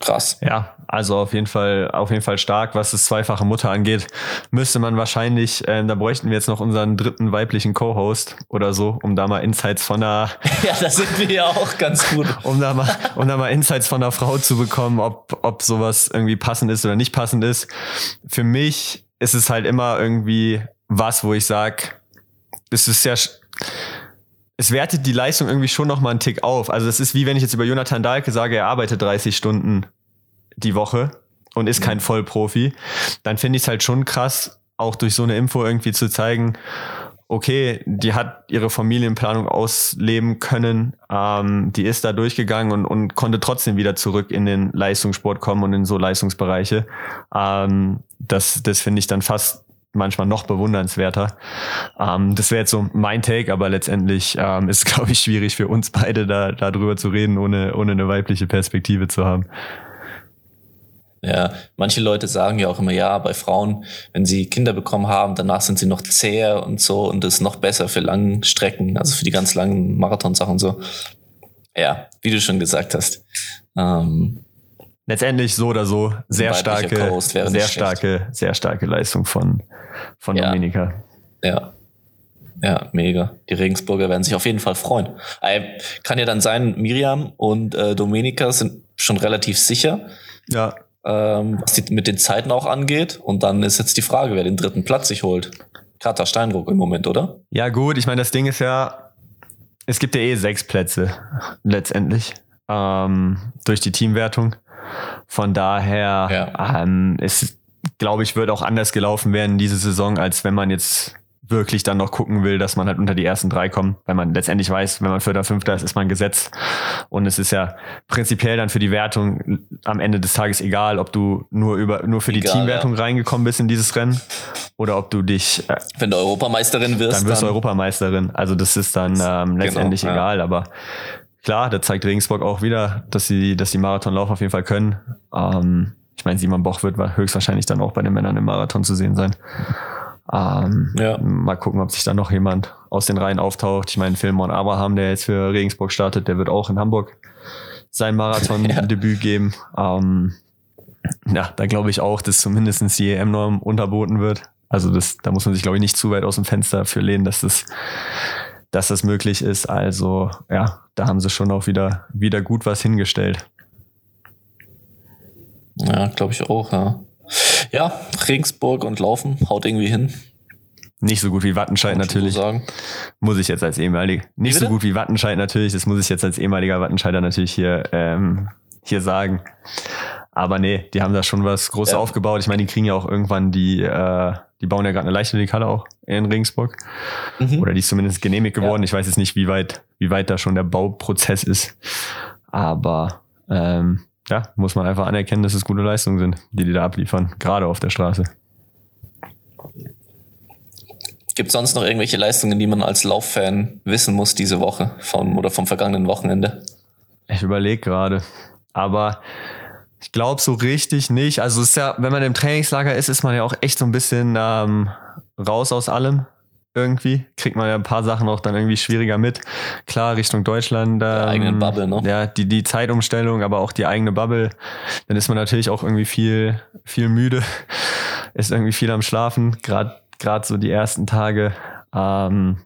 krass. Ja, also auf jeden Fall, auf jeden Fall stark, was das zweifache Mutter angeht. Müsste man wahrscheinlich, äh, da bräuchten wir jetzt noch unseren dritten weiblichen Co-Host oder so, um da mal Insights von einer. ja, da sind wir ja auch ganz gut. um da mal, um da mal Insights von einer Frau zu bekommen, ob, ob sowas irgendwie passend ist oder nicht passend ist. Für mich ist es halt immer irgendwie was, wo ich sag, es ist ja, es wertet die Leistung irgendwie schon noch mal einen Tick auf. Also es ist wie wenn ich jetzt über Jonathan Dahlke sage, er arbeitet 30 Stunden die Woche und ist kein Vollprofi, dann finde ich es halt schon krass, auch durch so eine Info irgendwie zu zeigen, okay, die hat ihre Familienplanung ausleben können, ähm, die ist da durchgegangen und, und konnte trotzdem wieder zurück in den Leistungssport kommen und in so Leistungsbereiche. Ähm, das das finde ich dann fast manchmal noch bewundernswerter. Ähm, das wäre jetzt so mein Take, aber letztendlich ähm, ist, glaube ich, schwierig für uns beide da darüber zu reden, ohne, ohne eine weibliche Perspektive zu haben. Ja, manche Leute sagen ja auch immer, ja, bei Frauen, wenn sie Kinder bekommen haben, danach sind sie noch zäher und so und das ist noch besser für lange Strecken, also für die ganz langen Marathonsachen und so. Ja, wie du schon gesagt hast. Ähm, letztendlich so oder so sehr starke, sehr starke, sehr starke Leistung von, von ja. Dominika. Ja. Ja, mega. Die Regensburger werden sich auf jeden Fall freuen. Kann ja dann sein, Miriam und äh, Dominika sind schon relativ sicher. Ja. Ähm, was die mit den Zeiten auch angeht. Und dann ist jetzt die Frage, wer den dritten Platz sich holt. Katar Steinruck im Moment, oder? Ja, gut. Ich meine, das Ding ist ja, es gibt ja eh sechs Plätze letztendlich ähm, durch die Teamwertung. Von daher ja. ähm, ist, glaube ich, wird auch anders gelaufen werden diese Saison, als wenn man jetzt wirklich dann noch gucken will, dass man halt unter die ersten drei kommt, weil man letztendlich weiß, wenn man Vierter, Fünfter ist, ist man gesetzt. Und es ist ja prinzipiell dann für die Wertung am Ende des Tages egal, ob du nur über nur für die egal, Teamwertung ja. reingekommen bist in dieses Rennen oder ob du dich äh, wenn du Europameisterin wirst, dann wirst du Europameisterin. Also das ist dann ähm, genau, letztendlich genau, egal, ja. aber klar, da zeigt Regensburg auch wieder, dass sie, dass die Marathonlauf auf jeden Fall können. Ähm, ich meine, Simon Boch wird höchstwahrscheinlich dann auch bei den Männern im Marathon zu sehen sein. Ähm, ja. Mal gucken, ob sich da noch jemand aus den Reihen auftaucht. Ich meine, Philmon Abraham, der jetzt für Regensburg startet, der wird auch in Hamburg sein Marathon-Debüt ja. geben. Ähm, ja, da glaube ich auch, dass zumindest die EM-Norm unterboten wird. Also das, da muss man sich, glaube ich, nicht zu weit aus dem Fenster für lehnen, dass das dass das möglich ist. Also ja, da haben sie schon auch wieder, wieder gut was hingestellt. Ja, glaube ich auch, ja. Ja, Regensburg und Laufen haut irgendwie hin. Nicht so gut wie Wattenscheid natürlich. So muss ich jetzt als ehemaliger. Nicht so gut wie Wattenscheid natürlich, das muss ich jetzt als ehemaliger Wattenscheider natürlich hier, ähm, hier sagen. Aber nee, die haben da schon was Großes ja. aufgebaut. Ich meine, die kriegen ja auch irgendwann die, äh, die bauen ja gerade eine Leichtathletikhalle auch in Regensburg. Mhm. Oder die ist zumindest genehmigt geworden. Ja. Ich weiß jetzt nicht, wie weit, wie weit da schon der Bauprozess ist. Aber ähm, ja, muss man einfach anerkennen, dass es gute Leistungen sind, die die da abliefern, gerade auf der Straße. Gibt es sonst noch irgendwelche Leistungen, die man als Lauffan wissen muss diese Woche vom oder vom vergangenen Wochenende? Ich überlege gerade. Aber ich glaube so richtig nicht. Also es ist ja, wenn man im Trainingslager ist, ist man ja auch echt so ein bisschen ähm, raus aus allem. irgendwie. Kriegt man ja ein paar Sachen auch dann irgendwie schwieriger mit. Klar, Richtung Deutschland. Der eigenen Bubble, ne? Ja, die, die Zeitumstellung, aber auch die eigene Bubble. Dann ist man natürlich auch irgendwie viel, viel müde. Ist irgendwie viel am Schlafen. Gerade gerade so die ersten Tage. Ähm,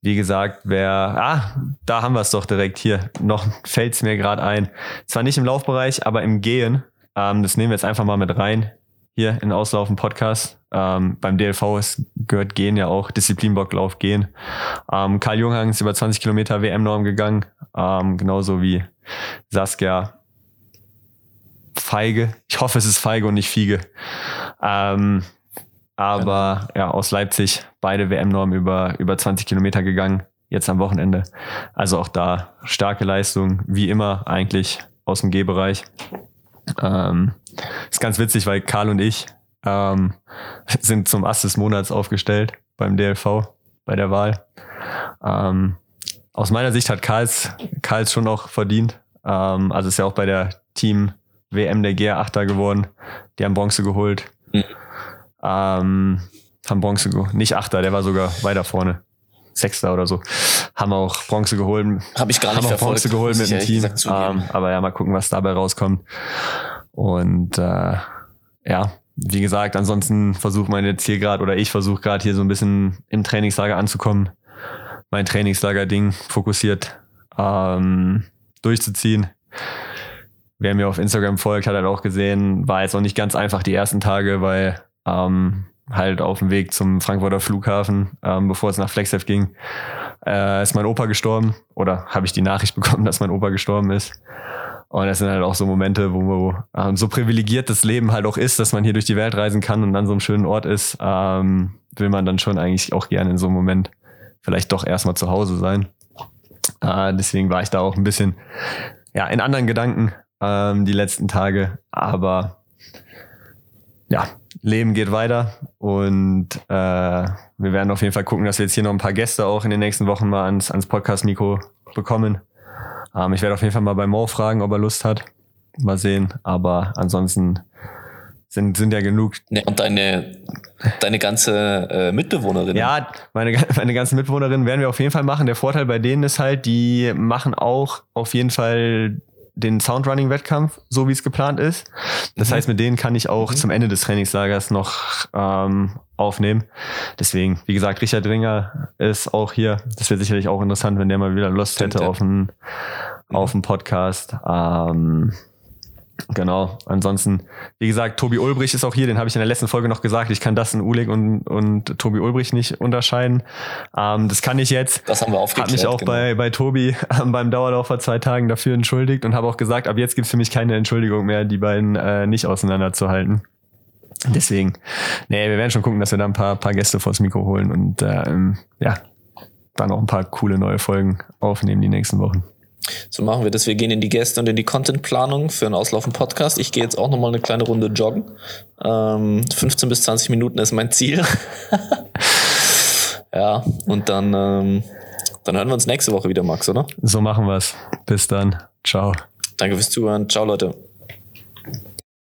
wie gesagt, wer, ah, da haben wir es doch direkt hier. Noch fällt es mir gerade ein. Zwar nicht im Laufbereich, aber im Gehen. Ähm, das nehmen wir jetzt einfach mal mit rein. Hier in Auslaufen Podcast. Ähm, beim DLV ist, gehört Gehen ja auch, Disziplinbocklauf Gehen. Ähm, Karl Junghang ist über 20 Kilometer WM-Norm gegangen. Ähm, genauso wie Saskia Feige. Ich hoffe, es ist Feige und nicht Fiege. Ähm, aber ja, aus Leipzig beide WM-Normen über, über 20 Kilometer gegangen, jetzt am Wochenende. Also auch da starke Leistung, wie immer eigentlich aus dem G-Bereich. Ähm, ist ganz witzig, weil Karl und ich ähm, sind zum Ass des Monats aufgestellt beim DLV, bei der Wahl. Ähm, aus meiner Sicht hat Karls, Karls schon noch verdient. Ähm, also ist ja auch bei der Team WM der GR Achter geworden. Die haben Bronze geholt. Mhm. Ähm, haben Bronze geholt. Nicht Achter, der war sogar weiter vorne. Sechster oder so. Haben auch Bronze geholt. Habe ich gar nicht haben auch Bronze geholt mit dem Team. Ähm, aber ja, mal gucken, was dabei rauskommt. Und äh, ja, wie gesagt, ansonsten versucht hier gerade oder ich versuche gerade hier so ein bisschen im Trainingslager anzukommen. Mein Trainingslager-Ding fokussiert ähm, durchzuziehen. Wer mir auf Instagram folgt, hat halt auch gesehen, war jetzt auch nicht ganz einfach die ersten Tage, weil ähm, halt auf dem Weg zum Frankfurter Flughafen, ähm, bevor es nach Flexef ging, äh, ist mein Opa gestorben oder habe ich die Nachricht bekommen, dass mein Opa gestorben ist. Und das sind halt auch so Momente, wo, wo ähm, so privilegiert das Leben halt auch ist, dass man hier durch die Welt reisen kann und an so einem schönen Ort ist, ähm, will man dann schon eigentlich auch gerne in so einem Moment vielleicht doch erstmal zu Hause sein. Äh, deswegen war ich da auch ein bisschen ja in anderen Gedanken ähm, die letzten Tage. Aber ja, Leben geht weiter und äh, wir werden auf jeden Fall gucken, dass wir jetzt hier noch ein paar Gäste auch in den nächsten Wochen mal ans, ans Podcast-Mikro bekommen. Ähm, ich werde auf jeden Fall mal bei Mo fragen, ob er Lust hat. Mal sehen. Aber ansonsten sind, sind ja genug. Ja, und deine, deine ganze äh, Mitbewohnerin. Ja, meine, meine ganzen Mitbewohnerinnen werden wir auf jeden Fall machen. Der Vorteil bei denen ist halt, die machen auch auf jeden Fall den Soundrunning-Wettkampf, so wie es geplant ist. Das mhm. heißt, mit denen kann ich auch mhm. zum Ende des Trainingslagers noch ähm, aufnehmen. Deswegen, wie gesagt, Richard Ringer ist auch hier. Das wäre sicherlich auch interessant, wenn der mal wieder Lust Stimmt, hätte ja. auf einen, auf einen Podcast. Ähm, Genau. Ansonsten, wie gesagt, Tobi Ulbrich ist auch hier, den habe ich in der letzten Folge noch gesagt. Ich kann das in Ulig und, und Tobi Ulbrich nicht unterscheiden. Ähm, das kann ich jetzt. Das haben wir aufgeklärt. Habe mich auch genau. bei, bei Tobi ähm, beim Dauerlauf vor zwei Tagen dafür entschuldigt und habe auch gesagt, ab jetzt gibt's für mich keine Entschuldigung mehr, die beiden äh, nicht auseinanderzuhalten. Deswegen, nee, wir werden schon gucken, dass wir da ein paar, paar Gäste vors Mikro holen und ähm, ja, dann auch ein paar coole neue Folgen aufnehmen die nächsten Wochen. So machen wir das. Wir gehen in die Gäste und in die Contentplanung für einen Auslaufen Podcast. Ich gehe jetzt auch nochmal eine kleine Runde joggen. Ähm, 15 bis 20 Minuten ist mein Ziel. ja, und dann, ähm, dann hören wir uns nächste Woche wieder, Max, oder? So machen wir es. Bis dann. Ciao. Danke fürs Zuhören. Ciao, Leute.